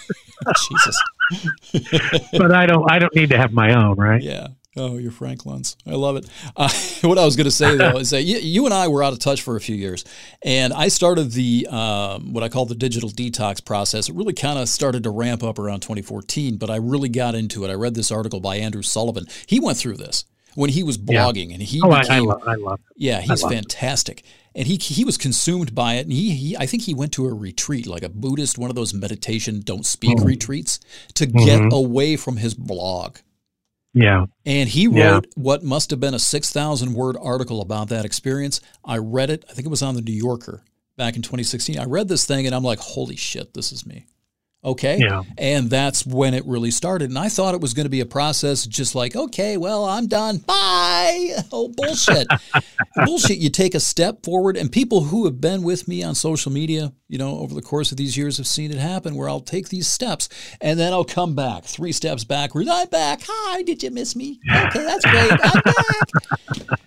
<laughs> Jesus. but I don't I don't need to have my own, right? Yeah. Oh, you're Frank I love it. Uh, <laughs> what I was going to say though is that you, you, and I were out of touch for a few years, and I started the um, what I call the digital detox process. It really kind of started to ramp up around 2014, but I really got into it. I read this article by Andrew Sullivan. He went through this when he was blogging, yeah. and he oh, became, I, I, love, I love. Yeah, he's fantastic. It. And he he was consumed by it, and he, he I think he went to a retreat, like a Buddhist, one of those meditation don't speak mm-hmm. retreats, to get mm-hmm. away from his blog. Yeah. And he wrote yeah. what must have been a 6,000 word article about that experience. I read it, I think it was on the New Yorker back in 2016. I read this thing and I'm like, holy shit, this is me. Okay. Yeah. And that's when it really started. And I thought it was going to be a process just like, okay, well, I'm done. Bye. <laughs> Oh, bullshit. <laughs> bullshit. You take a step forward, and people who have been with me on social media, you know, over the course of these years have seen it happen where I'll take these steps and then I'll come back three steps backwards. I'm back. Hi, did you miss me? Okay, that's great. I'm <laughs> back.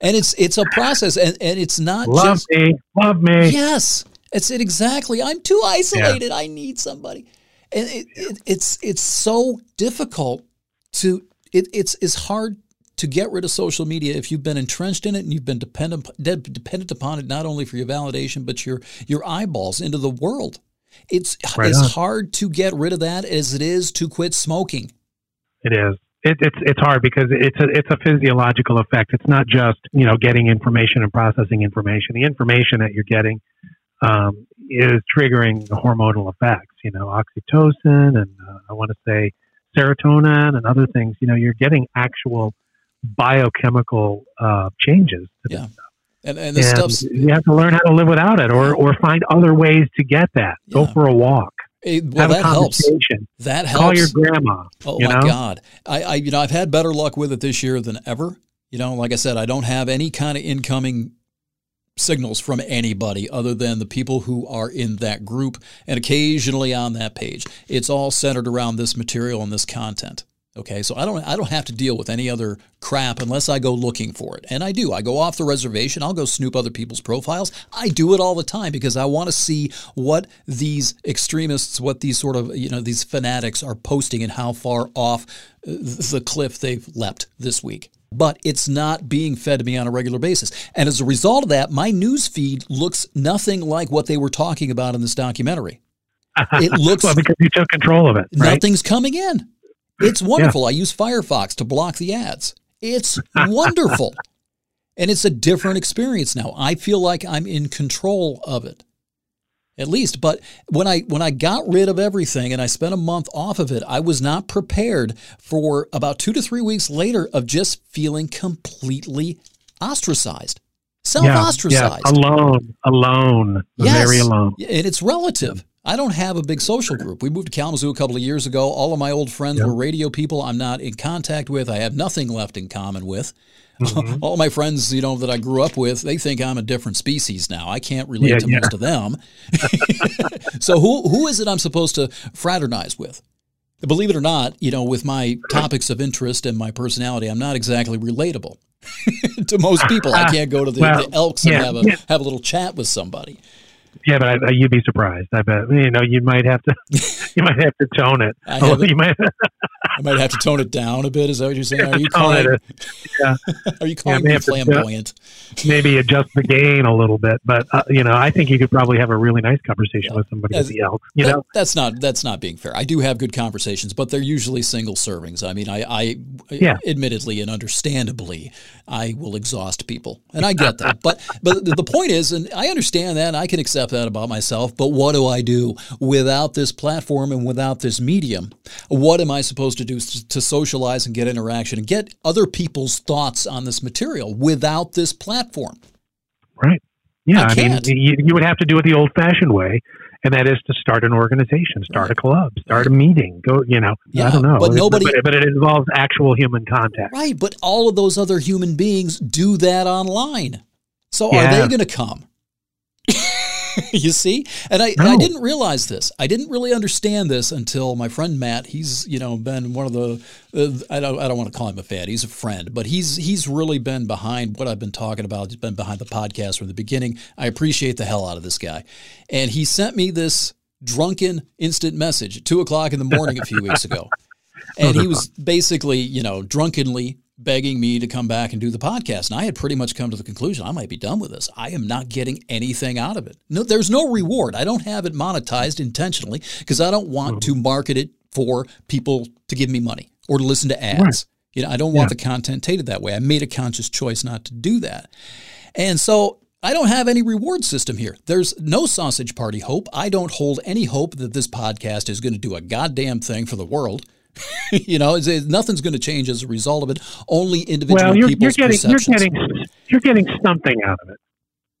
and it's it's a process and, and it's not love just me love me yes it's it exactly. I'm too isolated. Yeah. I need somebody, and it, it, it's it's so difficult to. It, it's it's hard to get rid of social media if you've been entrenched in it and you've been dependent dependent upon it not only for your validation but your your eyeballs into the world. It's right as hard to get rid of that as it is to quit smoking. It is. It, it's it's hard because it's a it's a physiological effect. It's not just you know getting information and processing information. The information that you're getting um, is triggering the hormonal effects, you know, oxytocin and uh, I want to say serotonin and other things. You know, you're getting actual biochemical uh, changes to yeah. this stuff. And, and this stuff you have to learn how to live without it, or or find other ways to get that. Yeah. Go for a walk. It, well, that helps. That helps. Call your grandma. Oh my know? God! I, I, you know, I've had better luck with it this year than ever. You know, like I said, I don't have any kind of incoming signals from anybody other than the people who are in that group and occasionally on that page. It's all centered around this material and this content. Okay, so I don't I don't have to deal with any other crap unless I go looking for it. And I do. I go off the reservation, I'll go snoop other people's profiles. I do it all the time because I want to see what these extremists, what these sort of, you know, these fanatics are posting and how far off uh, the cliff they've leapt this week but it's not being fed to me on a regular basis. And as a result of that, my news feed looks nothing like what they were talking about in this documentary. <laughs> It looks well because you took control of it. Right? Nothing's coming in. It's wonderful. Yeah. I use Firefox to block the ads. It's wonderful. <laughs> and it's a different experience now. I feel like I'm in control of it at least. But when I when I got rid of everything and I spent a month off of it, I was not prepared for about two to three weeks later of just feeling completely ostracized, self ostracized, yeah, alone, alone, yes. very alone. And it's relative. I don't have a big social group. We moved to Kalamazoo a couple of years ago. All of my old friends were radio people I'm not in contact with. I have nothing left in common with. Mm-hmm. <laughs> All my friends, you know, that I grew up with, they think I'm a different species now. I can't relate yeah, to yeah. most of them. <laughs> so who who is it I'm supposed to fraternize with? Believe it or not, you know, with my topics of interest and my personality, I'm not exactly relatable <laughs> to most people. I can't go to the, well, the Elks and yeah, have a have a little chat with somebody. Yeah, but I, I, you'd be surprised. I bet you know you might have to <laughs> you might have to tone it. I, oh, <laughs> you might I might have to tone it down a bit. Is that what you're saying? Are you <laughs> calling? It, yeah. Are you calling yeah, me flamboyant? maybe adjust the gain a little bit, but uh, you know, I think you could probably have a really nice conversation yeah. with somebody at the Elks. You that, know, that's not that's not being fair. I do have good conversations, but they're usually single servings. I mean, I, I yeah. admittedly and understandably, I will exhaust people, and I get that. but but the point is, and I understand that, and I can accept that about myself. But what do I do without this platform and without this medium? What am I supposed to do to socialize and get interaction and get other people's thoughts on this material without this platform? Right. Yeah, I, I mean, you, you would have to do it the old-fashioned way, and that is to start an organization, start a club, start a meeting. Go, you know, yeah, I don't know, but nobody, but, but, it involves actual human contact, right? But all of those other human beings do that online. So yeah. are they going to come? <laughs> you see, and I, no. I didn't realize this. I didn't really understand this until my friend Matt. He's you know been one of the uh, I don't I don't want to call him a fan. He's a friend, but he's he's really been behind what I've been talking about. He's been behind the podcast from the beginning. I appreciate the hell out of this guy, and he sent me this drunken instant message at two o'clock in the morning a few weeks ago. <laughs> And he was basically, you know, drunkenly begging me to come back and do the podcast. And I had pretty much come to the conclusion I might be done with this. I am not getting anything out of it. No, there's no reward. I don't have it monetized intentionally because I don't want mm-hmm. to market it for people to give me money or to listen to ads. Right. You know, I don't want yeah. the content tainted that way. I made a conscious choice not to do that. And so I don't have any reward system here. There's no sausage party hope. I don't hold any hope that this podcast is going to do a goddamn thing for the world. <laughs> you know, it's, it's, nothing's going to change as a result of it. Only individual well, you're, people's you're getting, perceptions. You're getting, you're getting something out of it.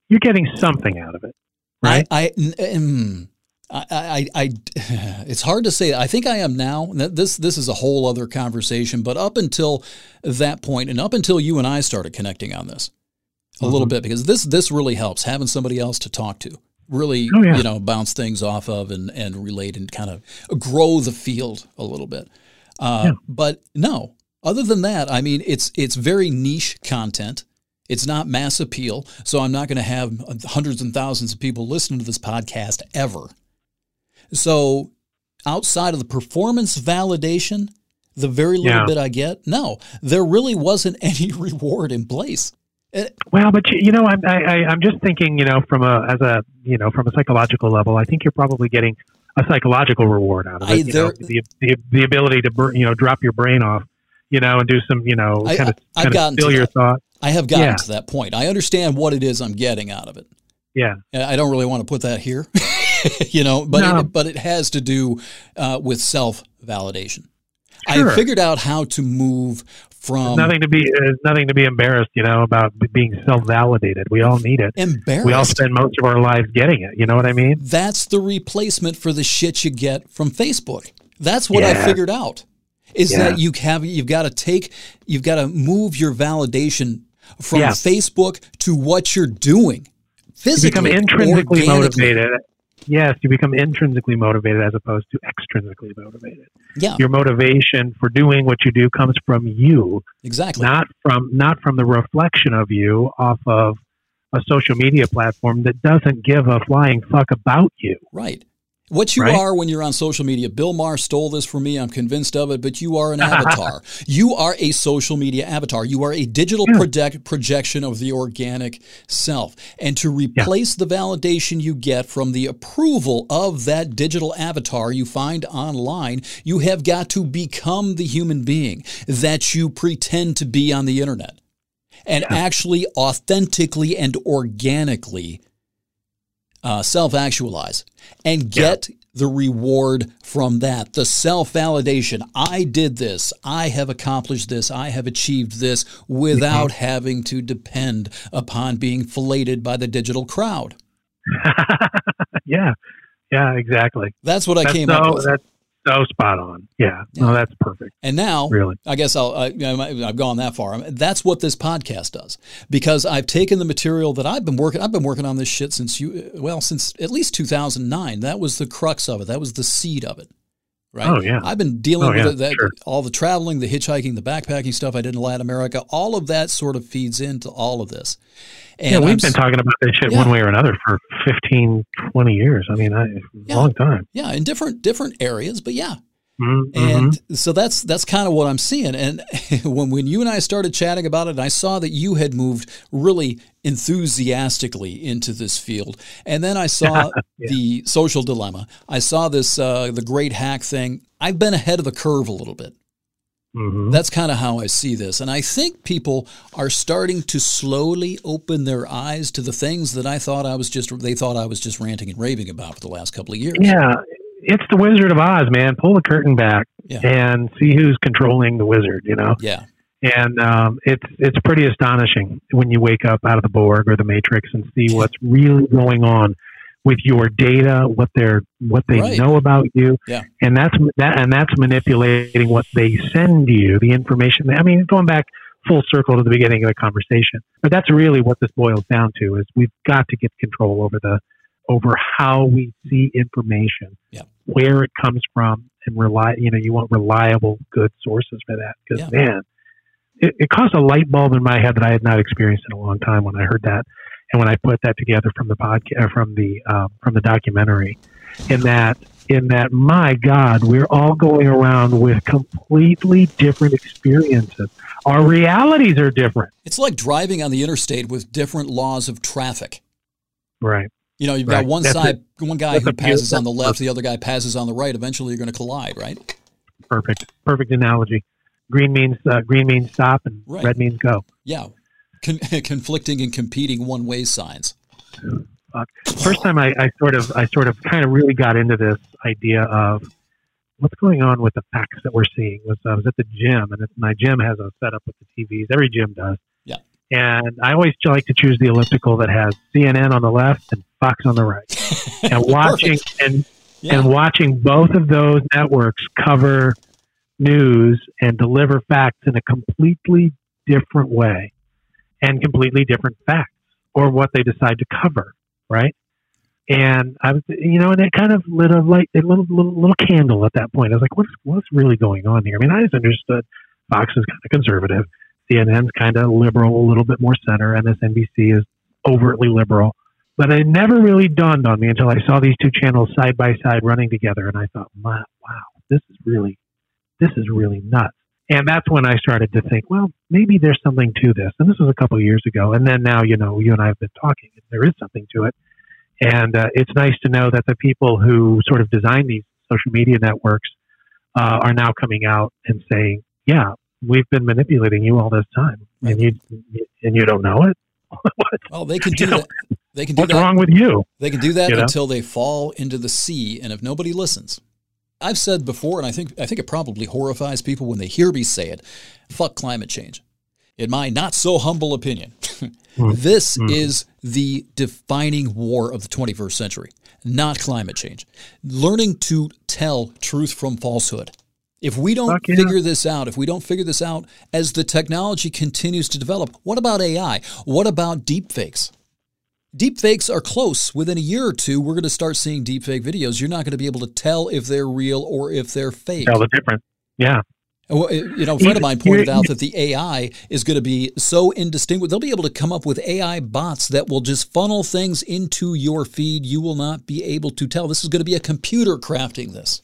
You're getting something out of it, right? I, um, I, I, I, <sighs> it's hard to say. I think I am now. This, this is a whole other conversation. But up until that point, and up until you and I started connecting on this a mm-hmm. little bit, because this, this really helps having somebody else to talk to really oh, yeah. you know bounce things off of and and relate and kind of grow the field a little bit uh, yeah. But no, other than that, I mean, it's it's very niche content. It's not mass appeal, so I'm not going to have hundreds and thousands of people listening to this podcast ever. So, outside of the performance validation, the very little yeah. bit I get, no, there really wasn't <laughs> any reward in place. Well, but you, know, I'm I, I'm just thinking, you know, from a as a you know from a psychological level, I think you're probably getting a psychological reward out of it. I, there, know, the, the, the ability to you know drop your brain off, you know, and do some you know kind of kind of still your thought. I have gotten yeah. to that point. I understand what it is I'm getting out of it. Yeah, I don't really want to put that here, <laughs> you know, but no. it, but it has to do uh, with self validation. Sure. I figured out how to move from nothing to be there's nothing to be embarrassed, you know, about being self-validated. We all need it. Embarrassed. We all spend most of our lives getting it. You know what I mean? That's the replacement for the shit you get from Facebook. That's what yeah. I figured out. Is yeah. that you have you've got to take you've got to move your validation from yeah. Facebook to what you're doing. Physically, you become intrinsically motivated yes, you become intrinsically motivated as opposed to extrinsically motivated. Yeah. Your motivation for doing what you do comes from you. Exactly. Not from not from the reflection of you off of a social media platform that doesn't give a flying fuck about you. Right. What you right? are when you're on social media, Bill Maher stole this from me. I'm convinced of it, but you are an <laughs> avatar. you are a social media avatar. You are a digital yeah. project, projection of the organic self. And to replace yeah. the validation you get from the approval of that digital avatar you find online, you have got to become the human being that you pretend to be on the internet and yeah. actually authentically and organically uh, self actualize and get yeah. the reward from that. The self validation. I did this. I have accomplished this. I have achieved this without mm-hmm. having to depend upon being filleted by the digital crowd. <laughs> yeah. Yeah, exactly. That's what I that's came so, up with. That's so spot on. Yeah. yeah. No, that's perfect. And now, really, I guess I'll, I, have gone that far. That's what this podcast does because I've taken the material that I've been working. I've been working on this shit since you, well, since at least 2009. That was the crux of it. That was the seed of it. Right? Oh yeah. I've been dealing Oh, with yeah, it, that sure. all the traveling, the hitchhiking, the backpacking stuff I did in Latin America. All of that sort of feeds into all of this. And yeah, we've I'm been talking about this shit Yeah. one way or another for 15, 20 years. I mean, I, Yeah. long time. yeah, in different different areas, but yeah. Mhm, And so that's that's kind of what I'm seeing. And <laughs> when when you and I started chatting about it, I saw that you had moved really enthusiastically into this field, and then I <laughs> saw the social dilemma. I saw this uh, the great hack thing. I've been ahead of the curve a little bit. mhm. That's kind of how I see this. And I think people are starting to slowly open their eyes to the things that I thought I was just they thought I was just ranting and raving about for the last couple of years. Yeah, it's the Wizard of Oz, man. Pull the curtain back Yeah. and see who's controlling the wizard. You know, Yeah. and um, it's it's pretty astonishing when you wake up out of the Borg or the Matrix and see what's really going on with your data, what they're what they Right. know about you, Yeah. and that's that and that's manipulating what they send you, the information. I mean, going back full circle to the beginning of the conversation, but that's really what this boils down to: is we've got to get control over the over how we see information, Yeah. where it comes from, and rely. You know, you want reliable, good sources for that because Yeah. man, it, it caused a light bulb in my head that I had not experienced in a long time when I heard that, and when I put that together from the podcast, from the uh, from the documentary, in that in that my God, we're all going around with completely different experiences. Our realities are different, It's like driving on the interstate with different laws of traffic. right? You know, you've Right. got one That's side, one guy That's who passes on the left, the other guy passes on the right. Eventually, you're going to collide, right? Perfect, perfect analogy. Green means uh, green means stop, and Right. red means go. Yeah, Con- <laughs> conflicting and competing one-way signs. First time I, I sort of I sort of kind of really got into this idea of what's going on with the facts that we're seeing. Was I was at the gym, and my gym has a setup with the TVs. Every gym does. And I always like to choose the elliptical that has CNN on the left and Fox on the right. <laughs> And watching and Yeah. and watching both of those networks cover news and deliver facts in a completely different way and completely different facts or what they decide to cover, right? And I was, you know, and it kind of lit a light, a little, little, little candle at that point. I was like, what's, what's really going on here? I mean, I just understood Fox is kind of conservative, CNN's kind of liberal, a little bit more center, MSNBC is overtly liberal. But it never really dawned on me until I saw these two channels side by side running together, and I thought, wow, wow, this is really, this is really nuts. And that's when I started to think, well, maybe there's something to this. And this was a couple of years ago. And then now, you know, you and I have been talking, and there is something to it. And uh, it's nice to know that the people who sort of design these social media networks uh, are now coming out and saying, yeah, we've been manipulating you all this time, and you and you don't know it. <laughs> what? Well, they can do <laughs> You know, that. They can do What's that. wrong with you? They can do that You know? until they fall into the sea, and if nobody listens, I've said before, and I think I think it probably horrifies people when they hear me say it. Fuck climate change. In my not so humble opinion, <laughs> mm. this mm. is the defining war of the 21st century, not climate change. Learning to tell truth from falsehood. If we don't Fuck yeah. figure this out, if we don't figure this out as the technology continues to develop, what about AI? What about deepfakes? Deepfakes are close. Within a year or two, we're going to start seeing deepfake videos. You're not going to be able to tell if they're real or if they're fake. Tell the difference. Yeah. Well, uh, You know, a friend of mine pointed out that the AI is going to be so indistinguishable. They'll be able to come up with AI bots that will just funnel things into your feed. You will not be able to tell. This is going to be a computer crafting this.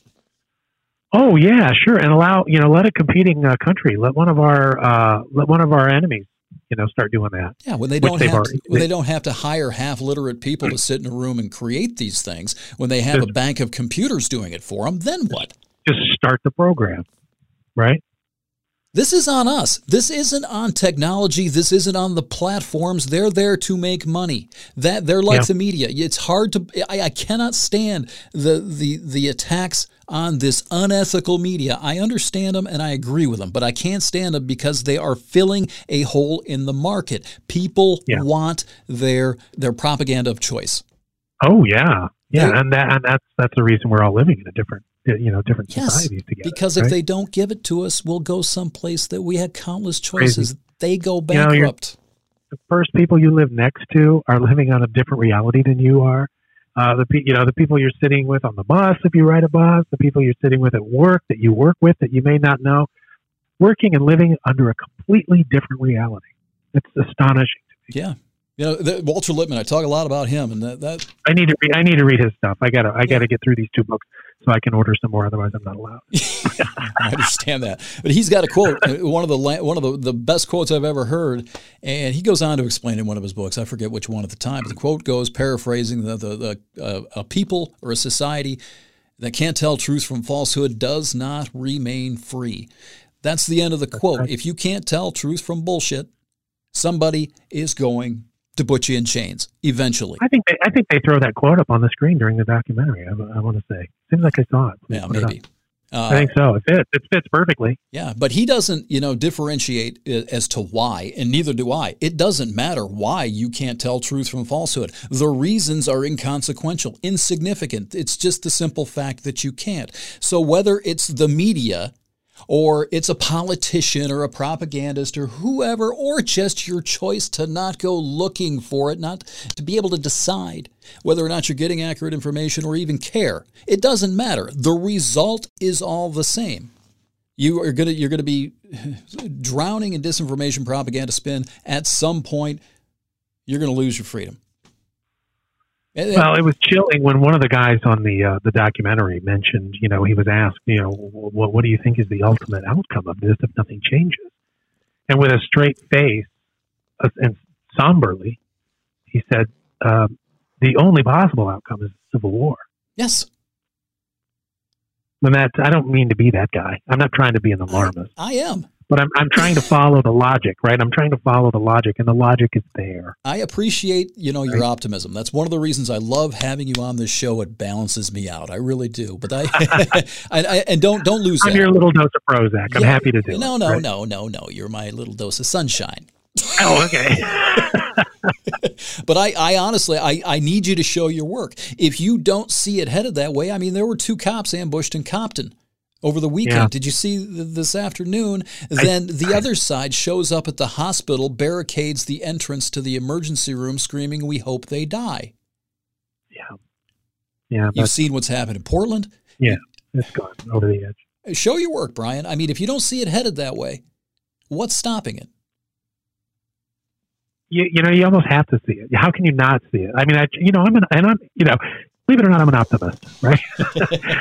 Oh yeah, sure. And allow you know, let a competing uh, country, let one of our uh, let one of our enemies, you know, start doing that. Yeah, when they don't they've already- to, when they they- don't have to hire half literate people to sit in a room and create these things, when they have a bank of computers doing it for them, then what? Just start the program, right? This is on us. This isn't on technology. This isn't on the platforms. They're there to make money. That they're like Yeah. the media. It's hard to. I, I cannot stand the the the attacks on this unethical media. I understand them and I agree with them, but I can't stand them because they are filling a hole in the market. People Yeah. want their their propaganda of choice. Oh yeah, yeah, They- and that and that's that's the reason we're all living in a different you know different Yes, societies together. Because if right? they don't give it to us, we'll go someplace that we had countless Crazy. choices. They go know, you're- bankrupt. the first people you live next to are living on a different reality than you are. Uh, the you know the people you're sitting with on the bus if you ride a bus, the people you're sitting with at work that you work with that you may not know, working and living under a completely different reality. It's astonishing. To me. Yeah, you know, the, Walter Lippmann. I talk a lot about him, and that, that I need to. Read, I need to read his stuff. I gotta. I yeah. gotta get through these two books so I can order some more. Otherwise, I'm not allowed. <laughs> I understand that, but he's got a quote. Uh, one of the one of the, the best quotes I've ever heard, and he goes on to explain in one of his books. I forget which one at the time, but the quote goes, paraphrasing the the, the uh, a people or a society that can't tell truth from falsehood does not remain free. That's the end of the quote. If you can't tell truth from bullshit, somebody is going to put you in chains eventually. I think they, I think they throw that quote up on the screen during the documentary. I, I want to say seems like I saw it. Yeah, maybe. Uh, I think so. It fits. It fits perfectly. Yeah, but he doesn't, you know, differentiate as to why, and neither do I. It doesn't matter why you can't tell truth from falsehood. The reasons are inconsequential, insignificant. It's just the simple fact that you can't. So whether it's the media or it's a politician or a propagandist or whoever, or just your choice to not go looking for it, not to be able to decide whether or not you're getting accurate information or even care. It doesn't matter. The result is all the same. You are gonna you're gonna be <laughs> drowning in disinformation propaganda spin. At some point, you're gonna lose your freedom. Well, it was chilling when one of the guys on the uh, the documentary mentioned, you know, he was asked, you know, what, what do you think is the ultimate outcome of this if nothing changes? And with a straight face uh, and somberly, he said, uh, the only possible outcome is civil war. Yes. And that I don't mean to be that guy. I'm not trying to be an alarmist. I, I am but I'm, I'm trying to follow the logic, right? I'm trying to follow the logic, and the logic is there. I appreciate, you know, your right. optimism. That's one of the reasons I love having you on this show. It balances me out. I really do. But I, <laughs> <laughs> I, I, and don't don't lose. I'm that. your little dose of Prozac. I'm happy to do. No, it, no, right? no, no, no. You're my little dose of sunshine. Oh, okay. <laughs> but I, I honestly, I, I need you to show your work. If you don't see it headed that way, I mean, there were two cops ambushed in Compton over the weekend. Yeah. Did you see this afternoon? Then I, the I, other side shows up at the hospital, barricades the entrance to the emergency room, screaming, "We hope they die." Yeah, yeah. You've seen what's happened in Portland. Yeah, it's gone over the edge. Show your work, Brian. I mean, if you don't see it headed that way, what's stopping it? You, you know, you almost have to see it. How can you not see it? I mean, I, you know, I'm an, and I'm, you know, believe it or not, I'm an optimist, right? <laughs>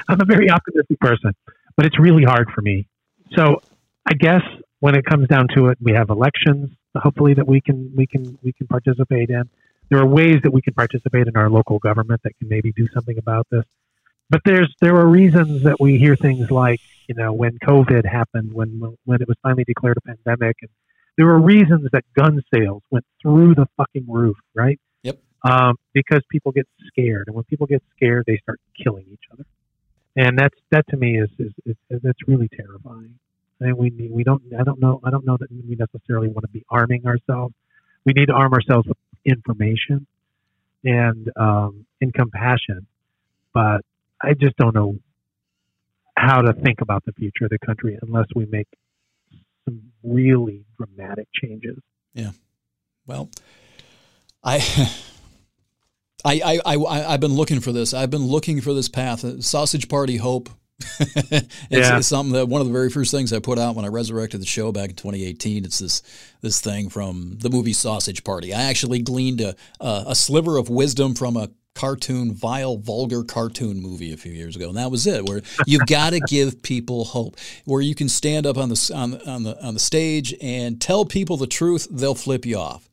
I'm a very optimistic person but it's really hard for me. So I guess when it comes down to it, we have elections, hopefully that we can we can we can participate in. There are ways that we can participate in our local government that can maybe do something about this. But there's there are reasons that we hear things like you know when COVID happened, when when it was finally declared a pandemic, and there were reasons that gun sales went through the fucking roof, right? Yep. Um, because people get scared, and when people get scared, they start killing each other and that's that to me is is, is, is that's really terrifying. I think we need, we don't I don't know I don't know that we necessarily want to be arming ourselves. We need to arm ourselves with information and um, in compassion, but I just don't know how to think about the future of the country unless we make some really dramatic changes. Yeah. Well, I <laughs> I, I, I, I've been looking for this. I've been looking for this path. Uh, Sausage Party Hope. <laughs> it's, yeah. it's, something that one of the very first things I put out when I resurrected the show back in 2018. It's this this thing from the movie Sausage Party. I actually gleaned a, a, a sliver of wisdom from a cartoon, vile, vulgar cartoon movie a few years ago, and that was it. Where you've <laughs> got to give people hope, where you can stand up on the on, on the on the stage and tell people the truth, they'll flip you off.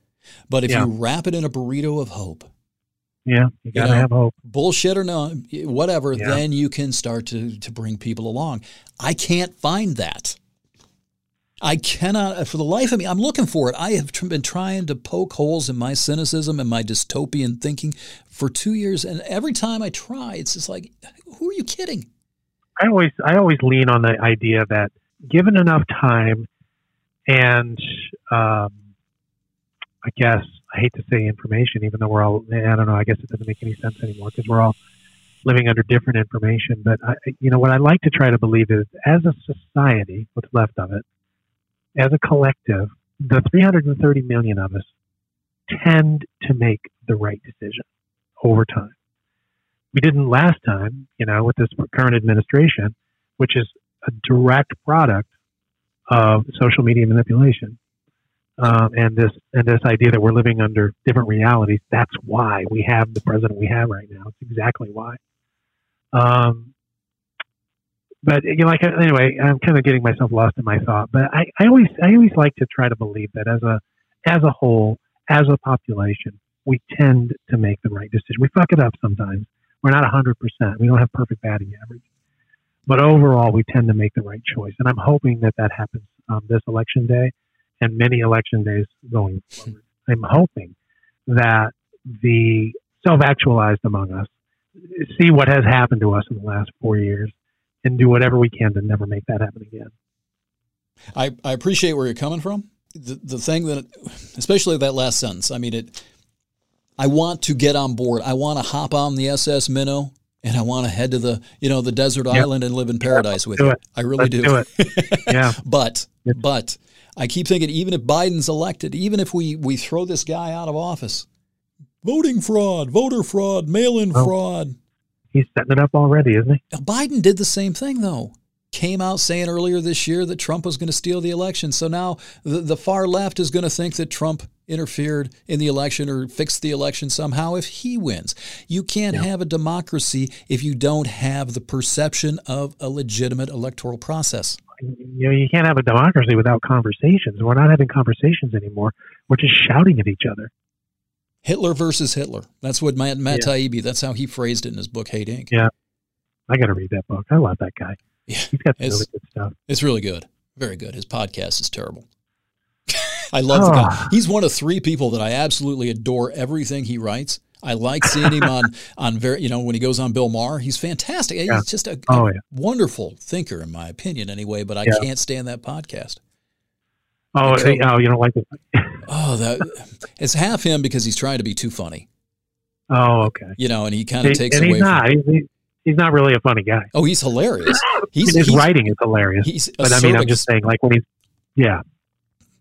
But if yeah. you wrap it in a burrito of hope, yeah, you got to you know, have hope. Bullshit or not, whatever, yeah. then you can start to, to bring people along. I can't find that. I cannot, for the life of me, I'm looking for it. I have been trying to poke holes in my cynicism and my dystopian thinking for two years, and every time I try, it's just like, who are you kidding? I always, I always lean on the idea that given enough time, and um, I guess I hate to say information, even though we're all, eh, I don't know, I guess it doesn't make any sense anymore because we're all living under different information. But, I, you know, what I like to try to believe is as a society, what's left of it, as a collective, the 330 million of us tend to make the right decision over time. We didn't last time, you know, with this current administration, which is a direct product of social media manipulation. Um, and this and this idea that we're living under different realities. That's why we have the president we have right now. It's exactly why. Um, but you know, like anyway, I'm kind of getting myself lost in my thought. But I, I always I always like to try to believe that as a as a whole, as a population, we tend to make the right decision. We fuck it up sometimes. We're not 100%. We don't have perfect batting average. But overall, we tend to make the right choice. And I'm hoping that that happens um, this election day and many election days going forward. I'm hoping that the self actualized among us see what has happened to us in the last four years and do whatever we can to never make that happen again. I, I appreciate where you're coming from. The, the thing that, especially that last sentence, I mean, it. I want to get on board. I want to hop on the SS Minnow and I want to head to the you know the desert yep. island and live in paradise yep, with you. It. I really Let's do. do <laughs> yeah. but yep. but I keep thinking even if Biden's elected, even if we we throw this guy out of office, voting fraud, voter fraud, mail-in oh, fraud. He's setting it up already, isn't he? Biden did the same thing though. Came out saying earlier this year that Trump was going to steal the election. So now the, the far left is going to think that Trump interfered in the election or fixed the election somehow if he wins. You can't yeah. have a democracy if you don't have the perception of a legitimate electoral process you know, you can't have a democracy without conversations. We're not having conversations anymore. We're just shouting at each other. Hitler versus Hitler. That's what Matt, Matt yeah. Taibbi, that's how he phrased it in his book, Hate Inc. Yeah. I got to read that book. I love that guy. Yeah. He's got some really good stuff. It's really good. Very good. His podcast is terrible. <laughs> I love oh. the guy. Ah. He's one of three people that I absolutely adore everything he writes. I like seeing him on <laughs> on very you know when he goes on Bill Maher. He's fantastic. Yeah. He's just a, oh, a yeah. wonderful thinker in my opinion. Anyway, but I yeah. can't stand that podcast. Oh, so, oh, you don't like it? <laughs> oh, that it's half him because he's trying to be too funny. Oh, okay. You know, and he kind of takes and away. He's not. From, he's, he's not really a funny guy. Oh, he's hilarious. <laughs> He's his he's, writing is hilarious. He's but I mean, I'm just saying, like when he's yeah,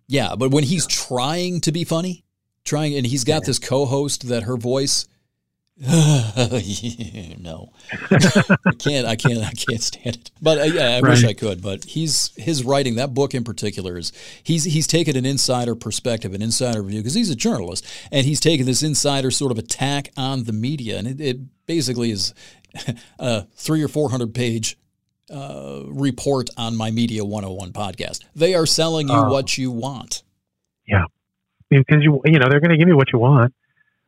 yeah, but when he's trying to be funny, trying, and he's got this co-host that her voice. <laughs> no, I can't. I can't. I can't stand it. But uh, yeah, I right. wish I could. But he's his writing that book in particular is he's he's taken an insider perspective, an insider view because he's a journalist, and he's taken this insider sort of attack on the media, and it, it basically is <laughs> a three or four hundred page uh, report on my Media 101 podcast. They are selling you uh, what you want. Yeah because you you know they're going to give you what you want,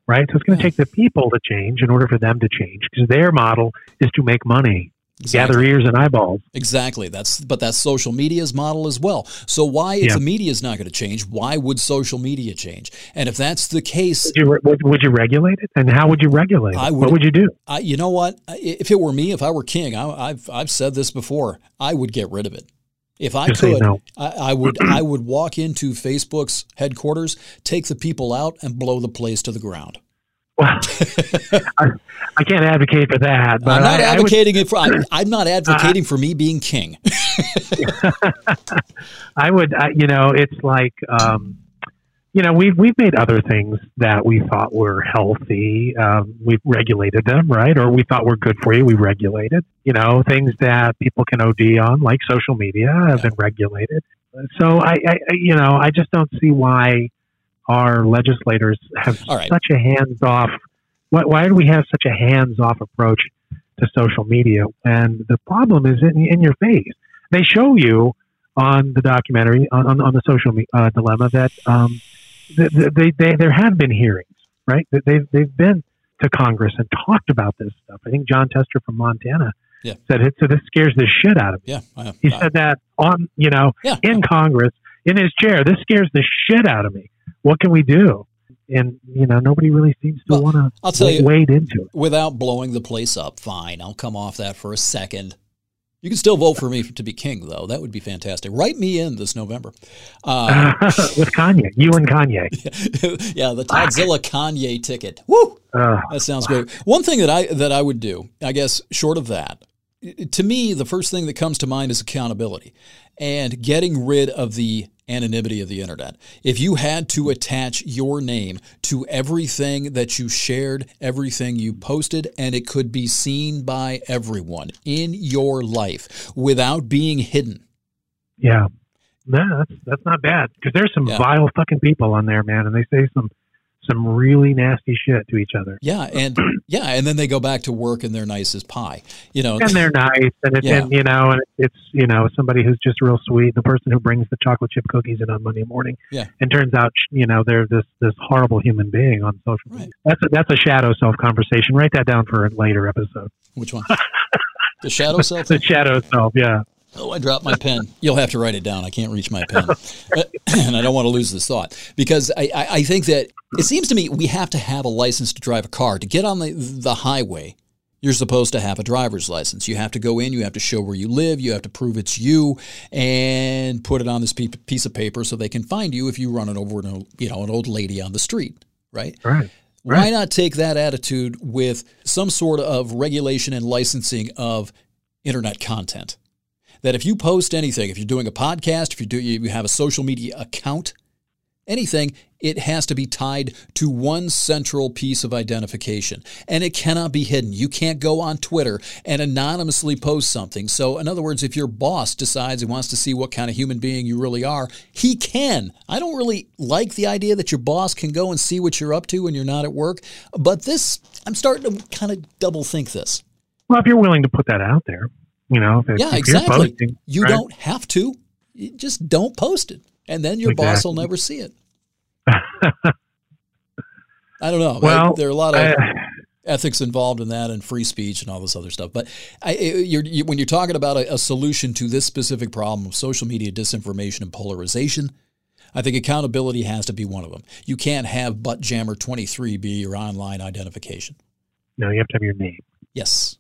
right? So it's going to take the people to change in order for them to change because their model is to make money. Exactly. Gather ears and eyeballs. Exactly. That's but that's social media's model as well. So why, if yeah. the media is not going to change, why would social media change? And if that's the case, would you, would, would you regulate it? And how would you regulate it? I would, what would you do? I, you know what? If it were me, if I were king, I, have I've said this before. I would get rid of it. If I Just could, no. I, I, would I would walk into Facebook's headquarters, take the people out, and blow the place to the ground. Well, <laughs> I, I, can't advocate for that. But I'm not I, advocating would, it for. I'm, I'm not advocating uh, for me being king. <laughs> I would, you know, it's like um, you know, we've we've made other things that we thought were healthy. Um, we've regulated them, right? Or we thought were good for you. We regulated. You know, things that people can OD on, like social media, have been regulated. So I, I you know, I just don't see why our legislators have right. such a hands off. Why, why do we have such a hands off approach to social media? And the problem is in, in your face. They show you on the documentary on, on, on the social uh, dilemma that. Um, they, they, there have been hearings, right? They've, they've been to Congress and talked about this stuff. I think Jon Tester from Montana yeah. said it. So this scares the shit out of me. Yeah, I, he said that on, you know, yeah. in Congress in his chair. This scares the shit out of me. What can we do? And you know, nobody really seems to well, want to. I'll tell you, wade into it without blowing the place up. Fine, I'll come off that for a second. You can still vote for me to be king, though. That would be fantastic. Write me in this November. Uh, <laughs> With Kanye. You and Kanye. <laughs> yeah, the Todzilla Kanye ticket. Woo! Uh, that sounds great. One thing that I that I would do, I guess, short of that, to me, the first thing that comes to mind is accountability and getting rid of the anonymity of the internet. If you had to attach your name to everything that you shared, everything you posted, and it could be seen by everyone in your life without being hidden. Yeah. No, that's that's not bad because there's some Yeah. vile fucking people on there, man, and they say some some really nasty shit to each other. Yeah, and <clears throat> yeah, and then they go back to work and they're nice as pie. You know, and they're nice, and it's Yeah. and, you know, and it's you know somebody who's just real sweet. The person who brings the chocolate chip cookies in on Monday morning, Yeah. and turns out you know they're this this horrible human being on social media. Right. That's a, that's a shadow self conversation. Write that down for a later episode. which one? <laughs> the shadow self. The shadow self, yeah. Oh, I dropped my pen. You'll have to write it down. I can't reach my pen. <laughs> Uh, <clears throat> and I don't want to lose this thought because I, I, I think that it seems to me we have to have a license to drive a car. To get on the, the highway, you're supposed to have a driver's license. You have to go in, you have to show where you live, you have to prove it's you, and put it on this piece of paper so they can find you if you run it over an, you know, an old lady on the street, right? Right. Why not take that attitude with some sort of regulation and licensing of internet content? That if you post anything, if you're doing a podcast, if you do you have a social media account, anything, it has to be tied to one central piece of identification. And it cannot be hidden. You can't go on Twitter and anonymously post something. So, in other words, if your boss decides he wants to see what kind of human being you really are, he can. I don't really like the idea that your boss can go and see what you're up to when you're not at work. But this, I'm starting to kind of double think this. Well, if you're willing to put that out there, you know, Yeah, exactly. Posting, You right? don't have to. You just don't post it. And then your boss will never see it. <laughs> I don't know. Well, there are a lot of Uh, <laughs> ethics involved in that and free speech and all this other stuff. But I, you're, you, when you're talking about a, a solution to this specific problem of social media disinformation and polarization, I think accountability has to be one of them. You can't have buttjammer23 be your online identification. no, you have to have your name. Yes,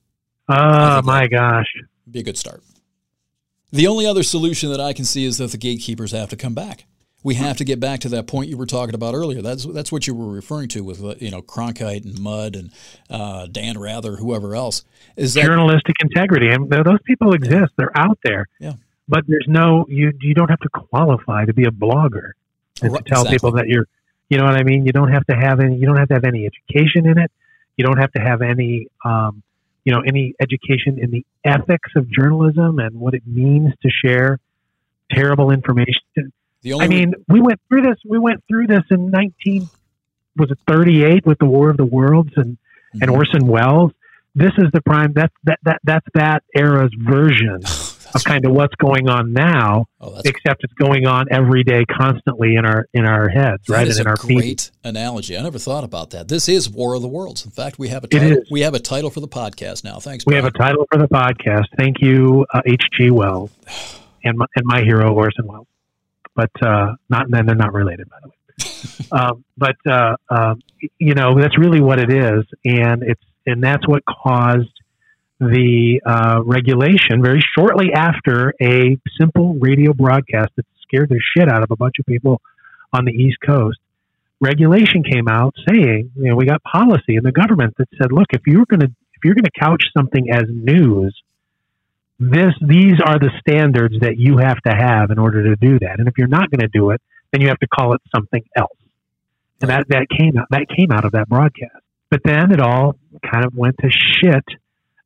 Oh my gosh. Be a good start. The only other solution that I can see is that the gatekeepers have to come back. We have to get back to that point you were talking about earlier. That's that's what you were referring to with you know Cronkite and Mudd and uh, Dan Rather, whoever else. Is that journalistic integrity, and those people exist. They're out there. Yeah. But there's no you. You don't have to qualify to be a blogger and Right, to tell exactly. people that you're. You know what I mean? You don't have to have any. You don't have to have any education in it. You don't have to have any. Um, you know, any education in the ethics of journalism and what it means to share terrible information. I mean, we went through this. We went through this in 19 was it 38 with the War of the Worlds and and Mhm. Orson Welles. This is the prime. That's that that that's that era's version <laughs> of kind of what's going on now. oh, Except it's going on every day, constantly in our in our heads, that right, is and in a our feet. great analogy. I never thought about that. This is War of the Worlds. In fact, we have a title. We have a title for the podcast now. Thanks. We have a title for the podcast. Thank you, uh, H.G. Wells, <sighs> and my, and my hero Orson Welles. But uh, not then they're not related, by the way. <laughs> um, but uh, um, you know that's really what it is, and it's and that's what caused the uh, regulation very shortly after a simple radio broadcast that scared the shit out of a bunch of people on the East Coast. Regulation came out saying, you know, we got policy in the government that said, look, if you're going to if you're going to couch something as news, this these are the standards that you have to have in order to do that. And if you're not going to do it, then you have to call it something else. And that that came out that came out of that broadcast. But then it all kind of went to shit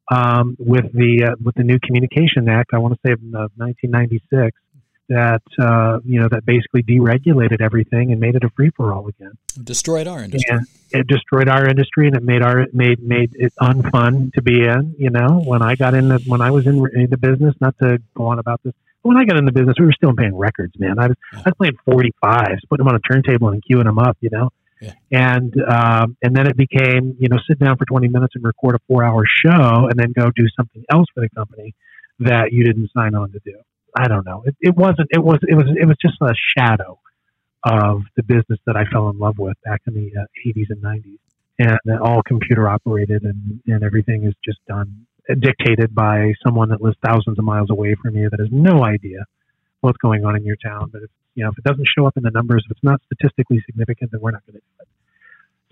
um, with the uh, with the new Communication Act. I want to say of uh, 1996 that uh, you know that basically deregulated everything and made it a free for all again destroyed our industry. and it destroyed our industry and it made our made made it unfun to be in. You know, when I got in the when I was in, in the business, not to go on about this, but when I got in the business, we were still playing records, man. I was I was playing forty fives, putting them on a turntable and cueing them up, you know. Yeah. And um, and then it became you know sit down for twenty minutes and record a four hour show and then go do something else for the company that you didn't sign on to do. I don't know. It, it wasn't. It was. It was. It was just a shadow of the business that I fell in love with back in the uh, 80s and 90s. And uh, all computer operated and, and everything is just done, dictated by someone that lives thousands of miles away from you that has no idea what's going on in your town. But if, you know, if it doesn't show up in the numbers, if it's not statistically significant, then we're not going to do it.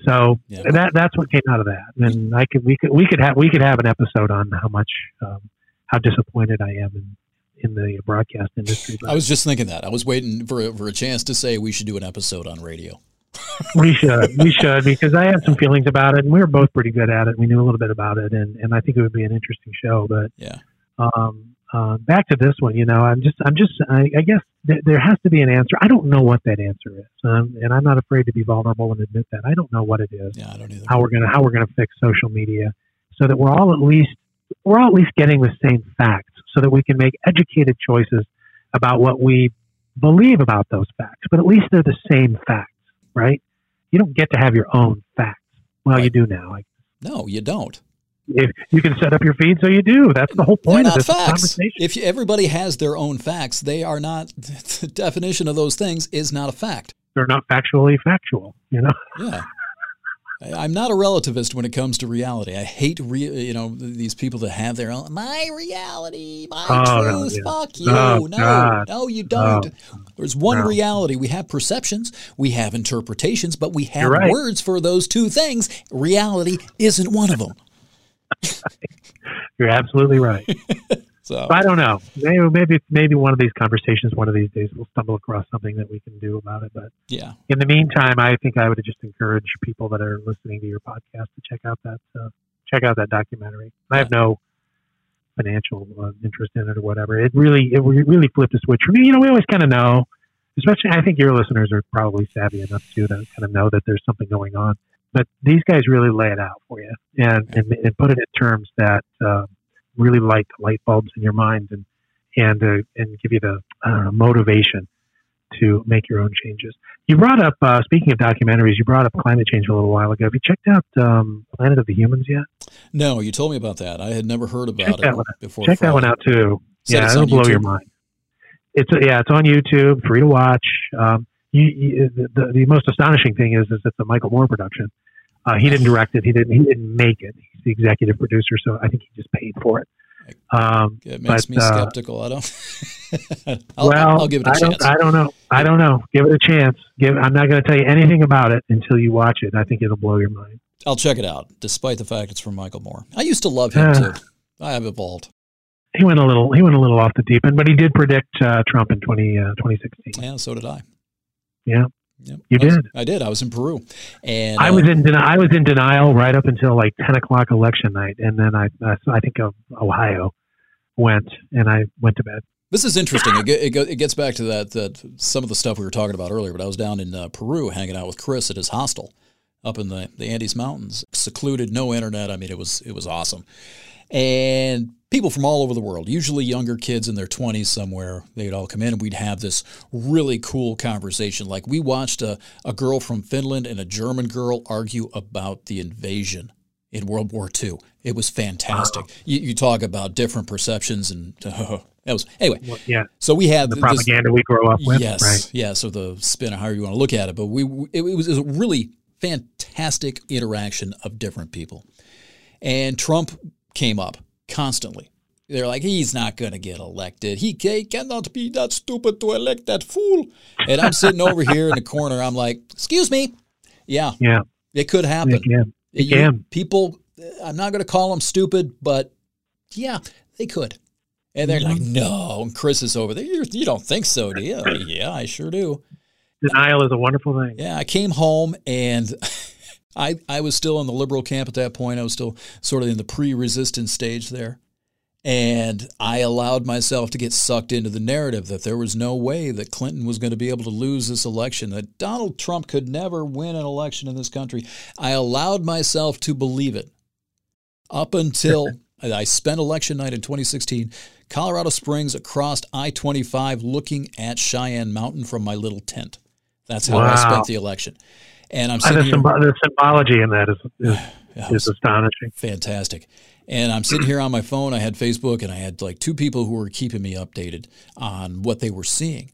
So Yeah. that that's what came out of that. And I could we could we could have we could have an episode on how much um, how disappointed I am in in the broadcast industry. But I was just thinking that. I was waiting for for a chance to say we should do an episode on radio. <laughs> we should, we should, because I had some feelings about it, and we were both pretty good at it. We knew a little bit about it, and and I think it would be an interesting show. But yeah, um, uh, back to this one, you know, I'm just, I'm just, I, I guess th- there has to be an answer. I don't know what that answer is, um, and I'm not afraid to be vulnerable and admit that I don't know what it is. Yeah, I don't either. How we're gonna, how we're gonna fix social media so that we're all at least, we're all at least getting the same facts, so that we can make educated choices about what we believe about those facts. But at least they're the same facts, right? You don't get to have your own facts. Well, right. you do now. no, you don't if you can set up your feed so you do that's the whole point of this facts. conversation if everybody has their own facts they are not <laughs> the definition of those things is not a fact they're not factually factual you know yeah I'm not a relativist when it comes to reality. I hate re- you know these people that have their own my reality, my oh, truth. No, yeah. Fuck you. Oh, no, God. no, you don't. Oh, There's one no. reality. We have perceptions, we have interpretations, but we have right. words for those two things. Reality isn't one of them. <laughs> You're absolutely right. <laughs> so I don't know. Maybe, maybe maybe one of these conversations, one of these days, we'll stumble across something that we can do about it. But yeah. In the meantime, I think I would just encourage people that are listening to your podcast to check out that uh, check out that documentary. I have no financial uh, interest in it or whatever. It really it really flipped a switch for me. You know, we always kind of know. Especially, I think your listeners are probably savvy enough too to kind of know that there's something going on but these guys really lay it out for you and, and, and put it in terms that uh, really light the light bulbs in your mind and and uh, and give you the uh, motivation to make your own changes. You brought up uh, speaking of documentaries, you brought up climate change a little while ago. Have you checked out um, Planet of the Humans yet? No, you told me about that. I had never heard about check it before. Check that one out too. yeah, it'll blow YouTube. your mind. It's yeah, it's on YouTube, free to watch. Um, you, you, the, the most astonishing thing is is it's a Michael Moore production. Uh, he didn't direct it. He didn't. He didn't make it. He's the executive producer, so I think he just paid for it. Um, it makes but, me uh, skeptical. I don't. <laughs> I'll, well, I'll give it a I chance. Don't, I don't know. I don't know. Give it a chance. Give. I'm not going to tell you anything about it until you watch it. I think it'll blow your mind. I'll check it out, despite the fact it's from Michael Moore. I used to love him uh, too. I have evolved. He went a little. He went a little off the deep end, but he did predict uh, Trump in 20, uh, 2016. Yeah, so did I. Yeah. Yep. You I was, did. I did. I was in Peru, and I uh, was in I was in denial right up until like ten o'clock election night, and then I uh, I think of Ohio went and I went to bed. This is interesting. it, it, it gets back to that that some of the stuff we were talking about earlier. But I was down in uh, Peru hanging out with Chris at his hostel up in the, the Andes Mountains, secluded, no internet. I mean, it was it was awesome, and people from all over the world, usually younger kids in their 20s somewhere, they'd all come in and we'd have this really cool conversation. Like we watched a, a girl from Finland and a German girl argue about the invasion in World War II. It was fantastic. You, you, talk about different perceptions and uh, <laughs> that was anyway. Well, yeah. So we had the propaganda this, we grow up with. Yes. Right. Yeah. So the spin of however you want to look at it, but we it, it was a really fantastic interaction of different people. And Trump came up constantly. They're like, he's not going to get elected. He, cannot be that stupid to elect that fool. And I'm sitting over here in the corner. I'm like, excuse me. Yeah. Yeah. It could happen. It can. It you, can. People, I'm not going to call them stupid, but yeah, they could. And they're like, mm-hmm. no. And Chris is over there. You, you don't think so, do you? Yeah, I sure do. Denial is a wonderful thing. Yeah, I came home and <laughs> I, I was still in the liberal camp at that point. I was still sort of in the pre resistance stage there. And I allowed myself to get sucked into the narrative that there was no way that Clinton was going to be able to lose this election, that Donald Trump could never win an election in this country. I allowed myself to believe it up until I spent election night in 2016, Colorado Springs across I 25 looking at Cheyenne Mountain from my little tent. That's how wow. I spent the election. And I'm sitting the, here, the symbology in that is, is, <sighs> is astonishing. Fantastic. And I'm sitting here on my phone. I had Facebook and I had like two people who were keeping me updated on what they were seeing.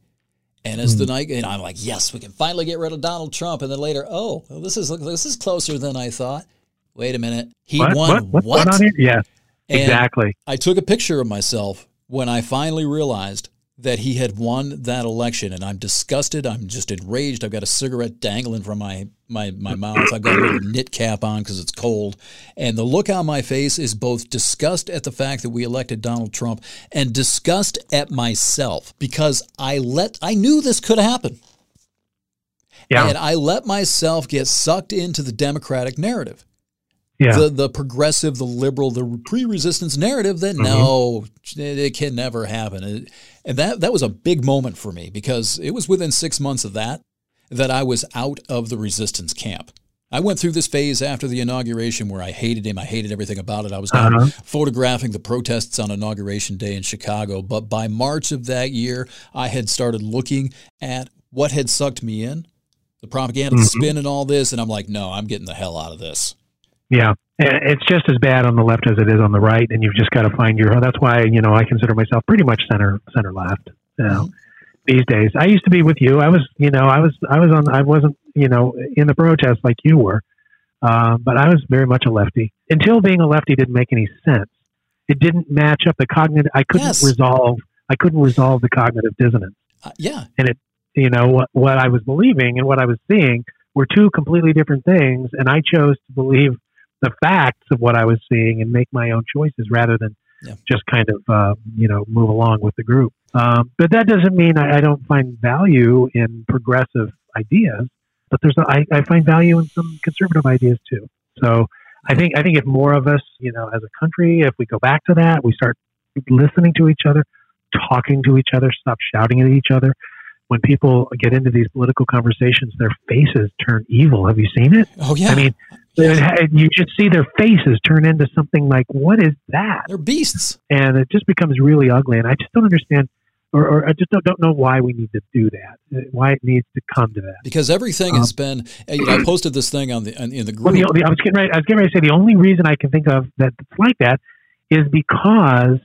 And as mm. the night, and I'm like, yes, we can finally get rid of Donald Trump. And then later, oh, well, this is this is closer than I thought. Wait a minute, he what? won what? what? what? Yeah, and exactly. I took a picture of myself when I finally realized that he had won that election, and I'm disgusted. I'm just enraged. I've got a cigarette dangling from my my, my mouth. I've got a little knit cap on because it's cold, and the look on my face is both disgust at the fact that we elected Donald Trump and disgust at myself because I let I knew this could happen. Yeah. And I let myself get sucked into the Democratic narrative. Yeah. The the progressive, the liberal, the pre-resistance narrative that Mm-hmm. no, it, it can never happen. It- and that that was a big moment for me because it was within six months of that that I was out of the resistance camp. I went through this phase after the inauguration where I hated him. I hated everything about it. I was Uh-huh. photographing the protests on inauguration day in Chicago. But by March of that year, I had started looking at what had sucked me in, the propaganda, the Mhm. spin, and all this. And I'm like, no, I'm getting the hell out of this. Yeah, And it's just as bad on the left as it is on the right, and you've just got to find your. That's why you know I consider myself pretty much center center left. You know, these days I used to be with you. I was you know I was I was on I wasn't you know in the protest like you were, um, but I was very much a lefty until being a lefty didn't make any sense. It didn't match up the cognitive. I couldn't Yes. resolve. I couldn't resolve the cognitive dissonance. Uh, yeah. And it you know what what I was believing and what I was seeing were two completely different things, and I chose to believe the facts of what I was seeing and make my own choices rather than Yeah. just kind of uh, you know move along with the group. Um, but that doesn't mean I, I don't find value in progressive ideas, but there's a, I, I find value in some conservative ideas too. So I think I think if more of us, you know, as a country, if we go back to that, we start listening to each other, talking to each other, stop shouting at each other. When people get into these political conversations, their faces turn evil. Have you seen it? Oh, yeah. I mean, you just see their faces turn into something like, "What is that?" they're beasts. And it just becomes really ugly. And I just don't understand, or, or I just don't, don't know why we need to do that. uh, Why it needs to come to that. Because everything has been. You know, I posted this thing on the on- in the Well, group. the, the, I was getting ready. I was getting ready to say the only reason I can think of that it's like that is because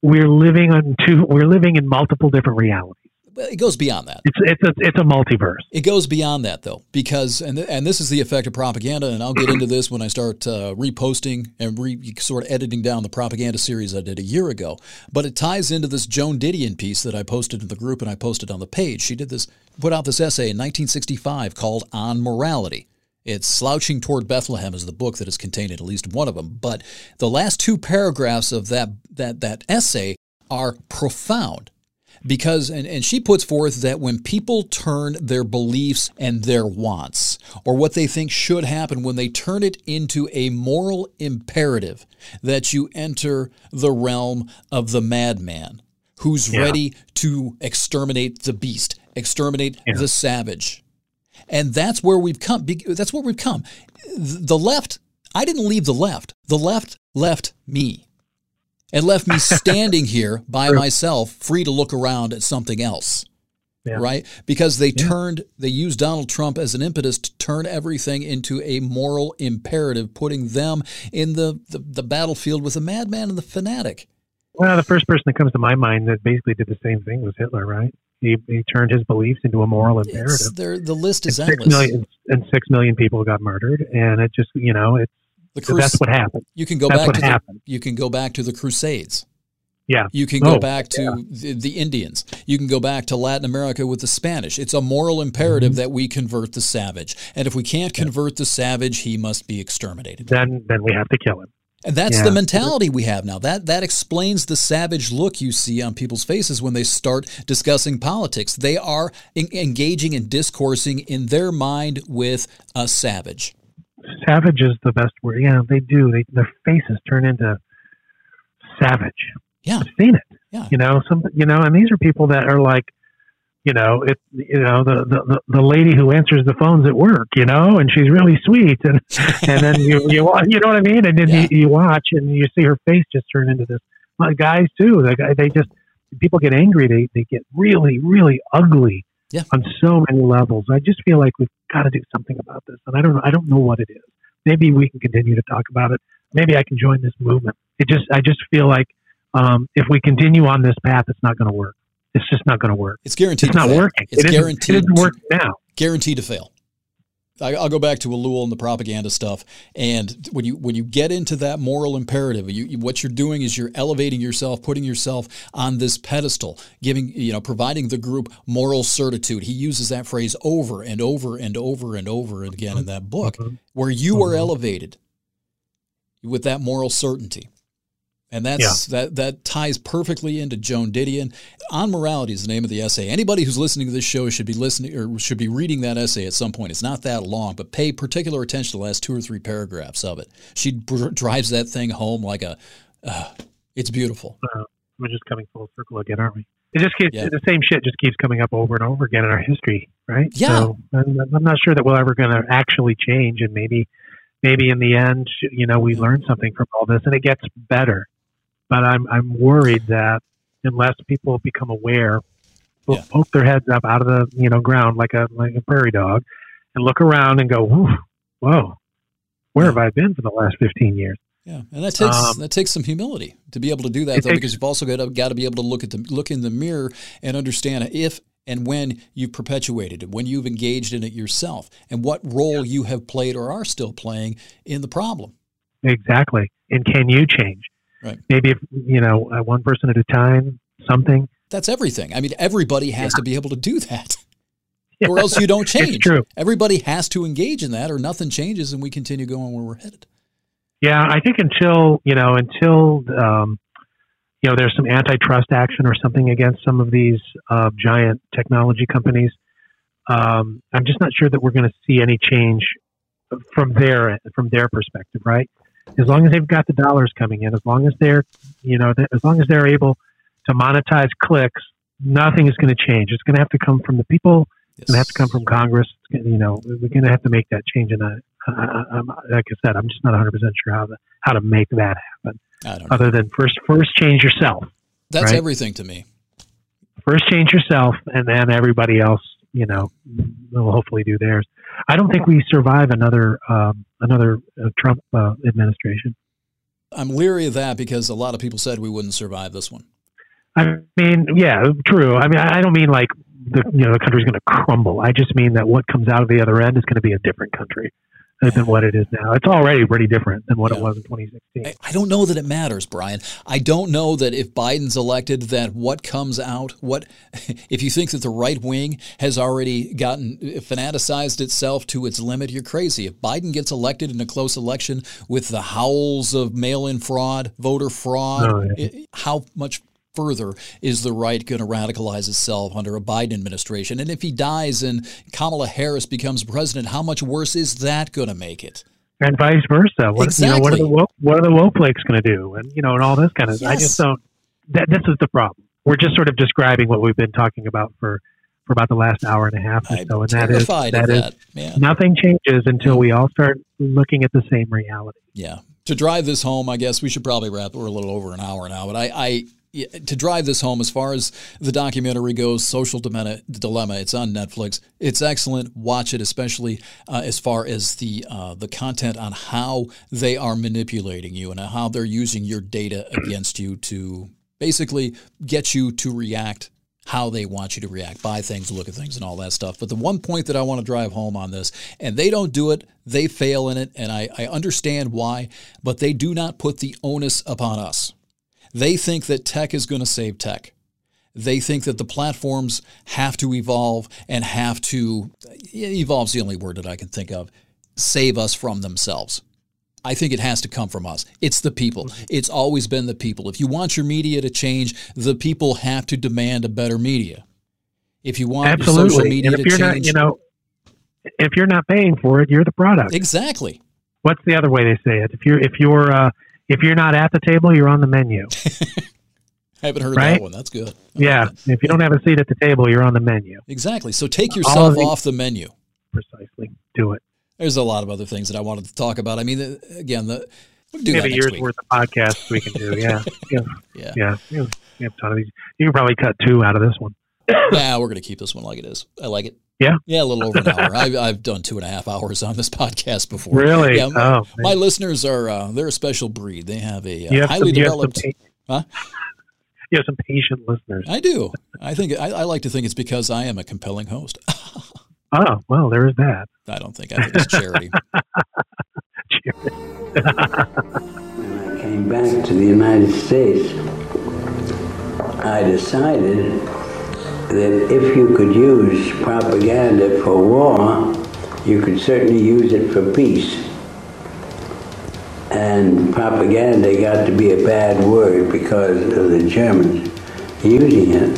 we're living on two. We're living in multiple different realities. It goes beyond that. It's it's a it's a multiverse. It goes beyond that, though, because and th- and this is the effect of propaganda, and I'll get into this when I start uh, reposting and re- sort of editing down the propaganda series I did a year ago. But it ties into this Joan Didion piece that I posted in the group and I posted on the page. She did this, put out this essay in 1965 called "On Morality." It's Slouching Toward Bethlehem is the book that is contained in at least one of them. But the last two paragraphs of that that that essay are profound because and, and she puts forth that when people turn their beliefs and their wants or what they think should happen when they turn it into a moral imperative that you enter the realm of the madman who's Yeah. ready to exterminate the beast exterminate Yeah. the savage and that's where we've come that's where we've come the left i didn't leave the left the left left me and left me <laughs> standing here by True. myself, free to look around at something else. Yeah. Right? Because they Yeah. turned, they used Donald Trump as an impetus to turn everything into a moral imperative, putting them in the, the, the battlefield with the madman and the fanatic. Well, the first person that comes to my mind that basically did the same thing was Hitler, right? He, he turned his beliefs into a moral imperative. there, the list is And six endless. million and six million people got murdered, and it just you know it's The so that's what happened. you can go That's back what to the, you can go back to the Crusades. Yeah. You can go Oh, back to the, the Indians. You can go back to Latin America with the Spanish. It's a moral imperative Mm-hmm. that we convert the savage. And if we can't convert the savage, he must be exterminated. Then then we have to kill him. And that's Yeah. the mentality we have now. That that explains the savage look you see on people's faces when they start discussing politics. They are en- engaging and discoursing in their mind with a savage. Savage is the best word. Yeah, they do. They their faces turn into savage. Yeah. I've seen it. Yeah. You know, some you know, and these are people that are like, you know, it you know, the the, the, lady who answers the phones at work, you know, and she's really sweet and <laughs> and then you you you know what I mean? And then Yeah. you, you watch and you see her face just turn into this well, guys too. The guy they just people get angry, they they get really, really ugly Yeah. on so many levels. I just feel like we've got to do something about this. And I don't know I don't know what it is. Maybe we can continue to talk about it. Maybe I can join this movement. It just I just feel like um, if we continue on this path, it's not going to work. It's just not going to work. It's guaranteed It's not fail. working. It's it guaranteed It isn't working now. guaranteed to fail. I'll go back to Ellul and the propaganda stuff. And when you when you get into that moral imperative, you, what you're doing is you're elevating yourself, putting yourself on this pedestal, giving you know, providing the group moral certitude. He uses that phrase over and over and over and over again in that book, mm-hmm. where you mm-hmm. are elevated with that moral certainty. And that's yeah. that that ties perfectly into Joan Didion. On Morality is the name of the essay. Anybody who's listening to this show should be listening or should be reading that essay at some point. It's not that long, but pay particular attention to the last two or three paragraphs of it. She br- drives that thing home like a. Uh, it's beautiful. Uh, we're just coming full circle again, aren't we? It just keeps yeah. the same shit just keeps coming up over and over again in our history, right? Yeah. So I'm, I'm not sure that we're ever going to actually change, and maybe maybe in the end, you know, we learn something from all this, and it gets better but I'm I'm worried that unless people become aware, will yeah. poke their heads up out of the you know ground like a like a prairie dog, and look around and go, whoa, where yeah. have I been for the last 15 years? Yeah, and that takes um, that takes some humility to be able to do that, though, takes, because you've also got to, got to be able to look at the look in the mirror and understand if and when you've perpetuated it, when you've engaged in it yourself, and what role you have played or are still playing in the problem. Exactly, and can you change? Right. Maybe if, you know, uh, one person at a time, something. That's everything. I mean, everybody has yeah. to be able to do that. Yeah. <laughs> Or else you don't change. It's true. Everybody has to engage in that, or nothing changes, and we continue going where we're headed. Yeah, I think until you know, until um, you know, there's some antitrust action or something against some of these uh, giant technology companies. Um, I'm just not sure that we're going to see any change from their from their perspective, right? As long as they've got the dollars coming in, as long as they're, you know, as long as they're able to monetize clicks, nothing is going to change. It's going to have to come from the people. It's going to have to come from Congress. You know, we're going to have to make that change. And I, I, like I said, I'm just not 100 percent sure how to how to make that happen. Other than first, first change yourself. That's right? everything to me. First, change yourself, and then everybody else, you know, will hopefully do theirs. I don't think we survive another um, another uh, Trump uh, administration. I'm leery of that because a lot of people said we wouldn't survive this one. I mean, yeah, true. I mean, I don't mean like the you know the country's going to crumble. I just mean that what comes out of the other end is going to be a different country than what it is now. It's already pretty different than what yeah. it was in 2016. I, I, don't know that it matters, Brian. I don't know that if Biden's elected, that what comes out, what <laughs> if you think that the right wing has already gotten fanaticized itself to its limit, you're crazy. If Biden gets elected in a close election with the howls of mail-in fraud, voter fraud, oh, yeah. it, how much further is the right going to radicalize itself under a Biden administration? And if he dies and Kamala Harris becomes president, how much worse is that going to make it? And vice versa. What, exactly. You know, what are the woke, what are the woke flakes going to do? And you know, and all this kind of. Yes. I just don't. That, this is the problem. We're just sort of describing what we've been talking about for for about the last hour and a half or so, and that is that, that is nothing changes until we all start looking at the same reality. Yeah. To drive this home, I guess we should probably wrap. We're a little over an hour now, but I, I to drive this home, as far as the documentary goes, Social Dilemma, it's on Netflix. It's excellent. Watch it, especially uh, as far as the uh, the content on how they are manipulating you and how they're using your data against you to basically get you to react how they want you to react, buy things, look at things, and all that stuff. But the one point that I want to drive home on this, and they don't do it, they fail in it, and I, I understand why, but they do not put the onus upon us. They think that tech is going to save tech. They think that the platforms have to evolve and have to, evolve's the only word that I can think of, save us from themselves. I think it has to come from us. It's the people. It's always been the people. If you want your media to change, the people have to demand a better media. If you want Absolutely. social media and if to you're change, not, you know, if you're not paying for it, you're the product. Exactly. What's the other way they say it? If you're if you're uh, if you're not at the table, you're on the menu. I <laughs> haven't heard right? that one. That's good. I yeah. If you don't have a seat at the table, you're on the menu. Exactly. So take yourself off the menu. Precisely. Do it. There's a lot of other things that I wanted to talk about. I mean, uh, again, the we'll do maybe a year's week. worth of podcasts we can do. <laughs> Yeah. yeah. Yeah. Yeah. You have a ton of these. You can probably cut two out of this one. yeah, we're going to keep this one like it is. I like it. Yeah. Yeah, a little over an hour. I've, I've done two and a half hours on this <laughs> podcast before. Really? Yeah. My, oh, my listeners are, uh, they're a special breed. They have a uh, have highly some, developed. You huh? You have some patient listeners. I do. I think, I, I like to think it's because I am a compelling host. <laughs> Oh well, there is that. I don't think I think it's charity. <laughs> when I came back to the United States, I decided that if you could use propaganda for war, you could certainly use it for peace. And propaganda got to be a bad word because of the Germans using it.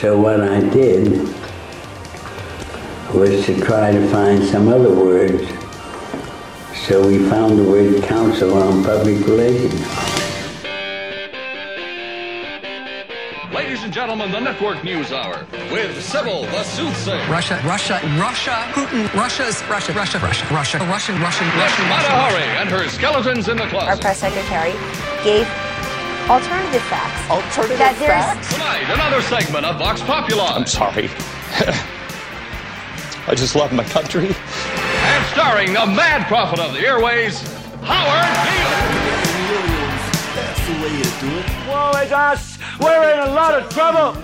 So what I did was to try to find some other words. So we found the word counsel on public relations. Ladies and gentlemen, the Network News Hour with Sybil the Soothsayer. Russia, Russia, Russia, Putin, Russia's Russia, Russia, Russia, Russia, Russian, Russian, Russian, Mata and her skeletons in the closet. Our press secretary gave alternative facts. Alternative that facts? Tonight, another segment of Vox Populi. I'm sorry. <laughs> I just love my country. And starring the mad prophet of the airways, Howard Beale. The way you do it. Woe is us! We're in a lot of trouble!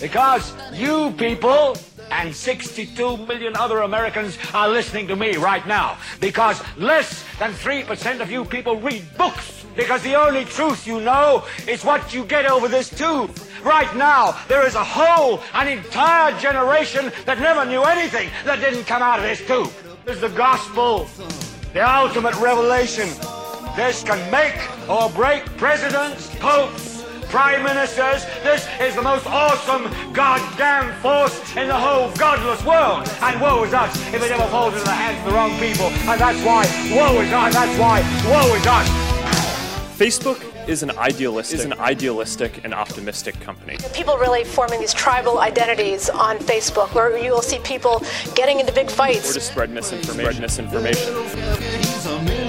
Because you people and 62 million other Americans are listening to me right now. Because less than 3% of you people read books. Because the only truth you know is what you get over this tube. Right now, there is a whole, an entire generation that never knew anything that didn't come out of this tube. This is the gospel, the ultimate revelation. This can make or break presidents, popes, prime ministers. This is the most awesome goddamn force in the whole godless world. And woe is us if it ever falls into the hands of the wrong people. And that's why woe is us. That's why woe is us. Facebook is an idealistic, is an idealistic and optimistic company. People really forming these tribal identities on Facebook, where you will see people getting into big fights. Or to spread misinformation. Spread misinformation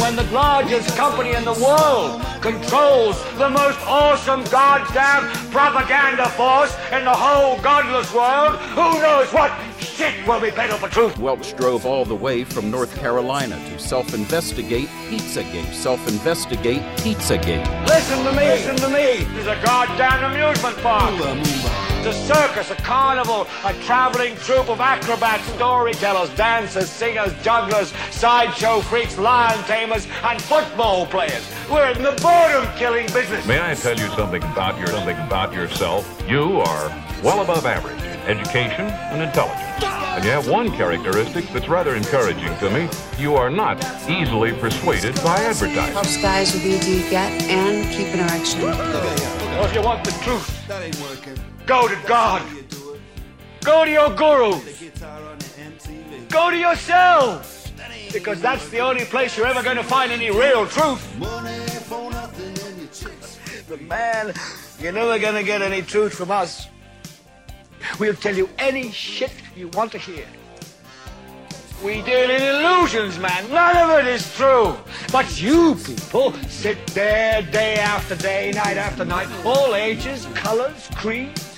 when the largest company in the world controls the most awesome goddamn propaganda force in the whole godless world, who knows what shit will be peddled for truth? Welch drove all the way from North Carolina to self-investigate Pizzagate. Self-investigate Pizzagate. Listen to me, listen to me. This is a goddamn amusement park. It's a circus, a carnival, a traveling troupe of acrobats, storytellers, dancers, singers, jugglers, sideshow freaks, lion tamers, and football players. We're in the boredom-killing business. May I tell you something about your something about yourself? You are well above average in education and intelligence. And you have one characteristic that's rather encouraging to me. You are not easily persuaded by advertising. Helps guys with ED get and keep an erection. Well, if you want the truth, that ain't working. Go to God. Go to your guru. Go to yourself. Because that's the only place you're ever going to find any real truth. But man, you're never going to get any truth from us. We'll tell you any shit you want to hear. We deal in illusions, man. None of it is true. But you people sit there day after day, night after night, all ages, colors, creeds,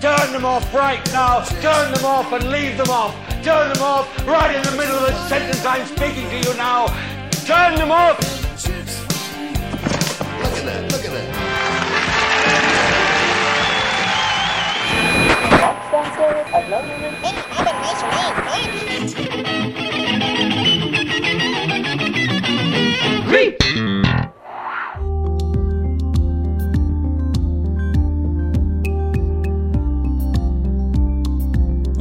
Turn them off right now. Turn them off and leave them off. Turn them off right in the middle of the sentence I'm speaking to you now. Turn them off. Look at that. Look at that.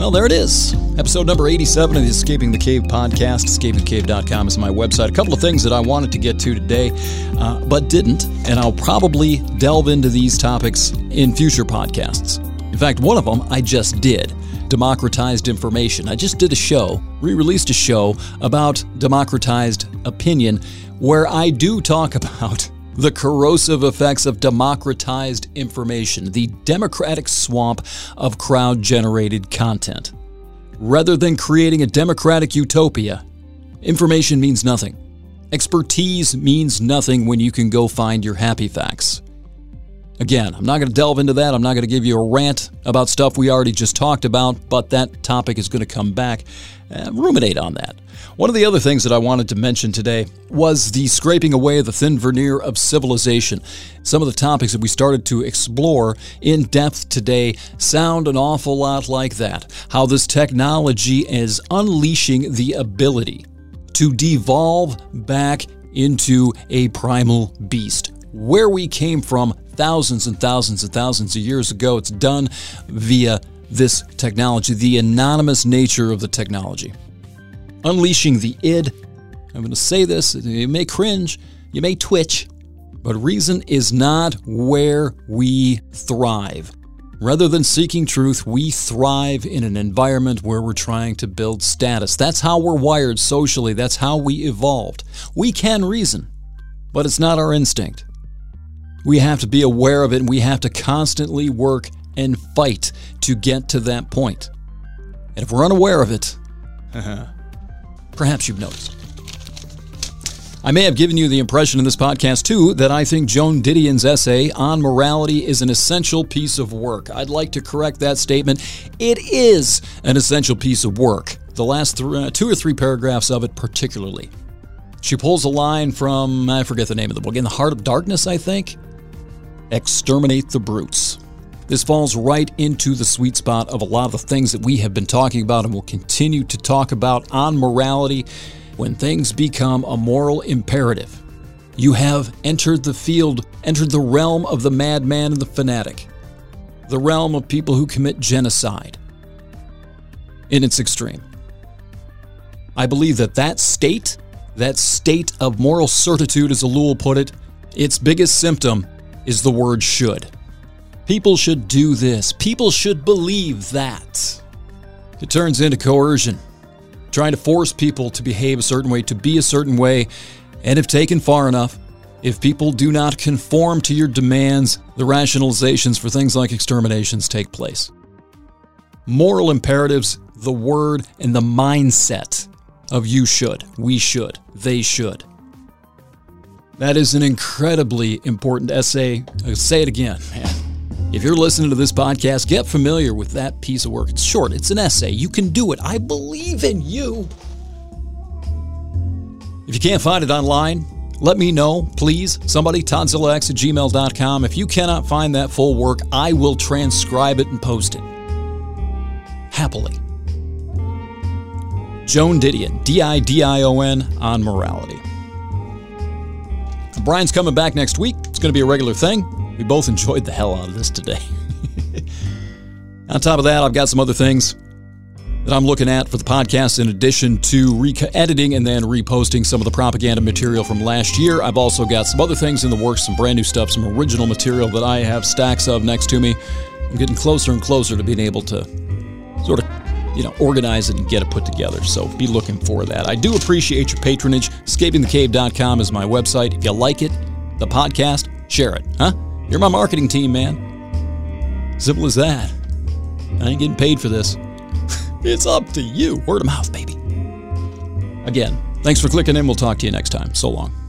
Well, there it is. Episode number 87 of the Escaping the Cave podcast. EscapingTheCave.com is my website. A couple of things that I wanted to get to today, uh, but didn't, and I'll probably delve into these topics in future podcasts. In fact, one of them I just did democratized information. I just did a show, re released a show about democratized opinion where I do talk <laughs> about the corrosive effects of democratized information, the democratic swamp of crowd generated content. Rather than creating a democratic utopia, information means nothing. Expertise means nothing when you can go find your happy facts. Again, I'm not going to delve into that. I'm not going to give you a rant about stuff we already just talked about, but that topic is going to come back. Uh, ruminate on that. One of the other things that I wanted to mention today was the scraping away of the thin veneer of civilization. Some of the topics that we started to explore in depth today sound an awful lot like that. How this technology is unleashing the ability to devolve back into a primal beast. Where we came from thousands and thousands and thousands of years ago, it's done via this technology, the anonymous nature of the technology. Unleashing the id. I'm going to say this, you may cringe, you may twitch, but reason is not where we thrive. Rather than seeking truth, we thrive in an environment where we're trying to build status. That's how we're wired socially. That's how we evolved. We can reason, but it's not our instinct. We have to be aware of it and we have to constantly work and fight to get to that point. And if we're unaware of it, perhaps you've noticed. I may have given you the impression in this podcast, too, that I think Joan Didion's essay on morality is an essential piece of work. I'd like to correct that statement. It is an essential piece of work. The last th- uh, two or three paragraphs of it, particularly. She pulls a line from, I forget the name of the book, In the Heart of Darkness, I think. Exterminate the Brutes. This falls right into the sweet spot of a lot of the things that we have been talking about and will continue to talk about on morality when things become a moral imperative. You have entered the field, entered the realm of the madman and the fanatic, the realm of people who commit genocide in its extreme. I believe that that state, that state of moral certitude, as Ellul put it, its biggest symptom is the word should. People should do this. People should believe that. It turns into coercion trying to force people to behave a certain way, to be a certain way. And if taken far enough, if people do not conform to your demands, the rationalizations for things like exterminations take place. Moral imperatives, the word and the mindset of you should, we should, they should. That is an incredibly important essay. I'll say it again, man. If you're listening to this podcast, get familiar with that piece of work. It's short, it's an essay. You can do it. I believe in you. If you can't find it online, let me know, please. Somebody, ToddZillaX at gmail.com. If you cannot find that full work, I will transcribe it and post it. Happily. Joan Didion, D I D I O N, on morality. Brian's coming back next week. It's going to be a regular thing. We both <laughs> enjoyed the hell out of this today. <laughs> On top of that, I've got some other things that I'm looking at for the podcast in addition to re- editing and then reposting some of the propaganda material from last year. I've also got some other things in the works, some brand new stuff, some original material that I have stacks of next to me. I'm getting closer and closer to being able to sort of you know, organize it and get it put together. So be looking for that. I do appreciate your patronage. EscapingTheCave.com is my website. If you like it, the podcast, share it. Huh? You're my marketing team, man. Simple as that. I ain't getting paid for this. <laughs> it's up to you. Word of mouth, baby. Again, thanks for clicking in. We'll talk to you next time. So long.